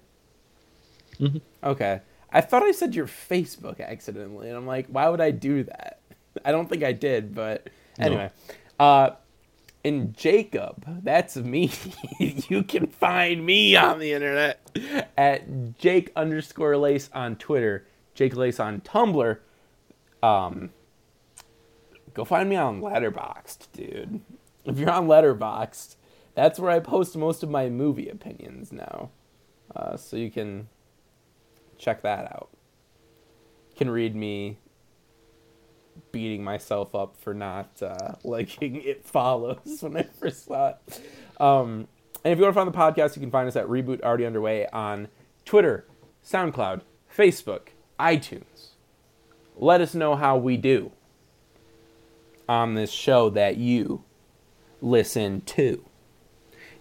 Mhm. Okay. I thought I said your Facebook accidentally, and I'm like, why would I do that? [laughs] I don't think I did, but No. anyway. Uh, and Jacob, that's me. [laughs] you can find me on the internet at Jake underscore Lace on Twitter, Jake Lace on Tumblr. Um, go find me on Letterboxd, dude. If you're on Letterboxd, that's where I post most of my movie opinions now. Uh, so you can check that out. You can read me beating myself up for not uh, [laughs] liking It Follows when I first saw it. Um, and if you want to find the podcast, you can find us at Reboot Already Underway on Twitter, SoundCloud, Facebook, iTunes. Let us know how we do on this show that you listen to.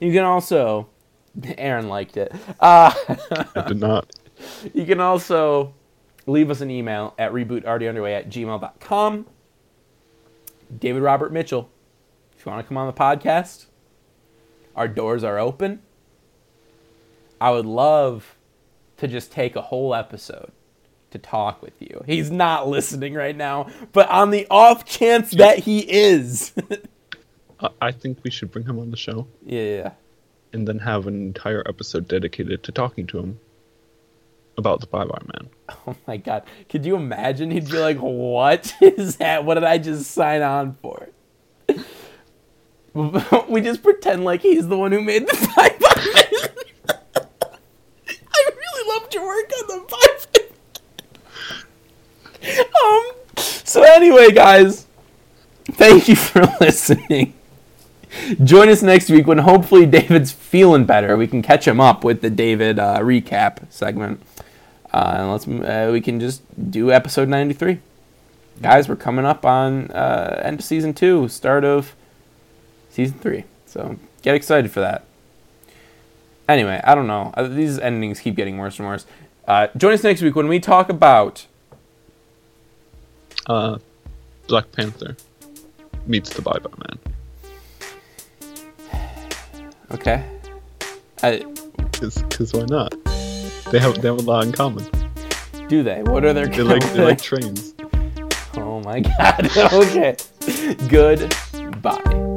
You can also, [laughs] Aaron liked it. Uh, I did not. [laughs] you can also leave us an email at rebootalreadyunderway at gmail.com. David Robert Mitchell, if you want to come on the podcast, our doors are open. I would love to just take a whole episode to talk with you. He's not listening right now, but on the off chance that he is. [laughs] I, think we should bring him on the show yeah, yeah. and then have an entire episode dedicated to talking to him about the Bye Bye Man. [laughs] Oh my god. Could you imagine? He'd be like, What [laughs] is that? What did I just sign on for? [laughs] we just pretend like he's the one who made the five I really loved your work on the five Um so anyway guys, thank you for listening. [laughs] Join us next week when hopefully David's feeling better. We can catch him up with the David uh, recap segment. Uh, and let's uh, we can just do episode 93 guys we're coming up on uh, end of season two start of season three so get excited for that anyway i don't know Uh, these endings keep getting worse and worse uh, join us next week when we talk about Black Panther meets the Bye Bye Man. Okay I, Because why not? They have they have a lot in common. do they what are their They like they like [laughs] trains. oh my [laughs] god okay goodbye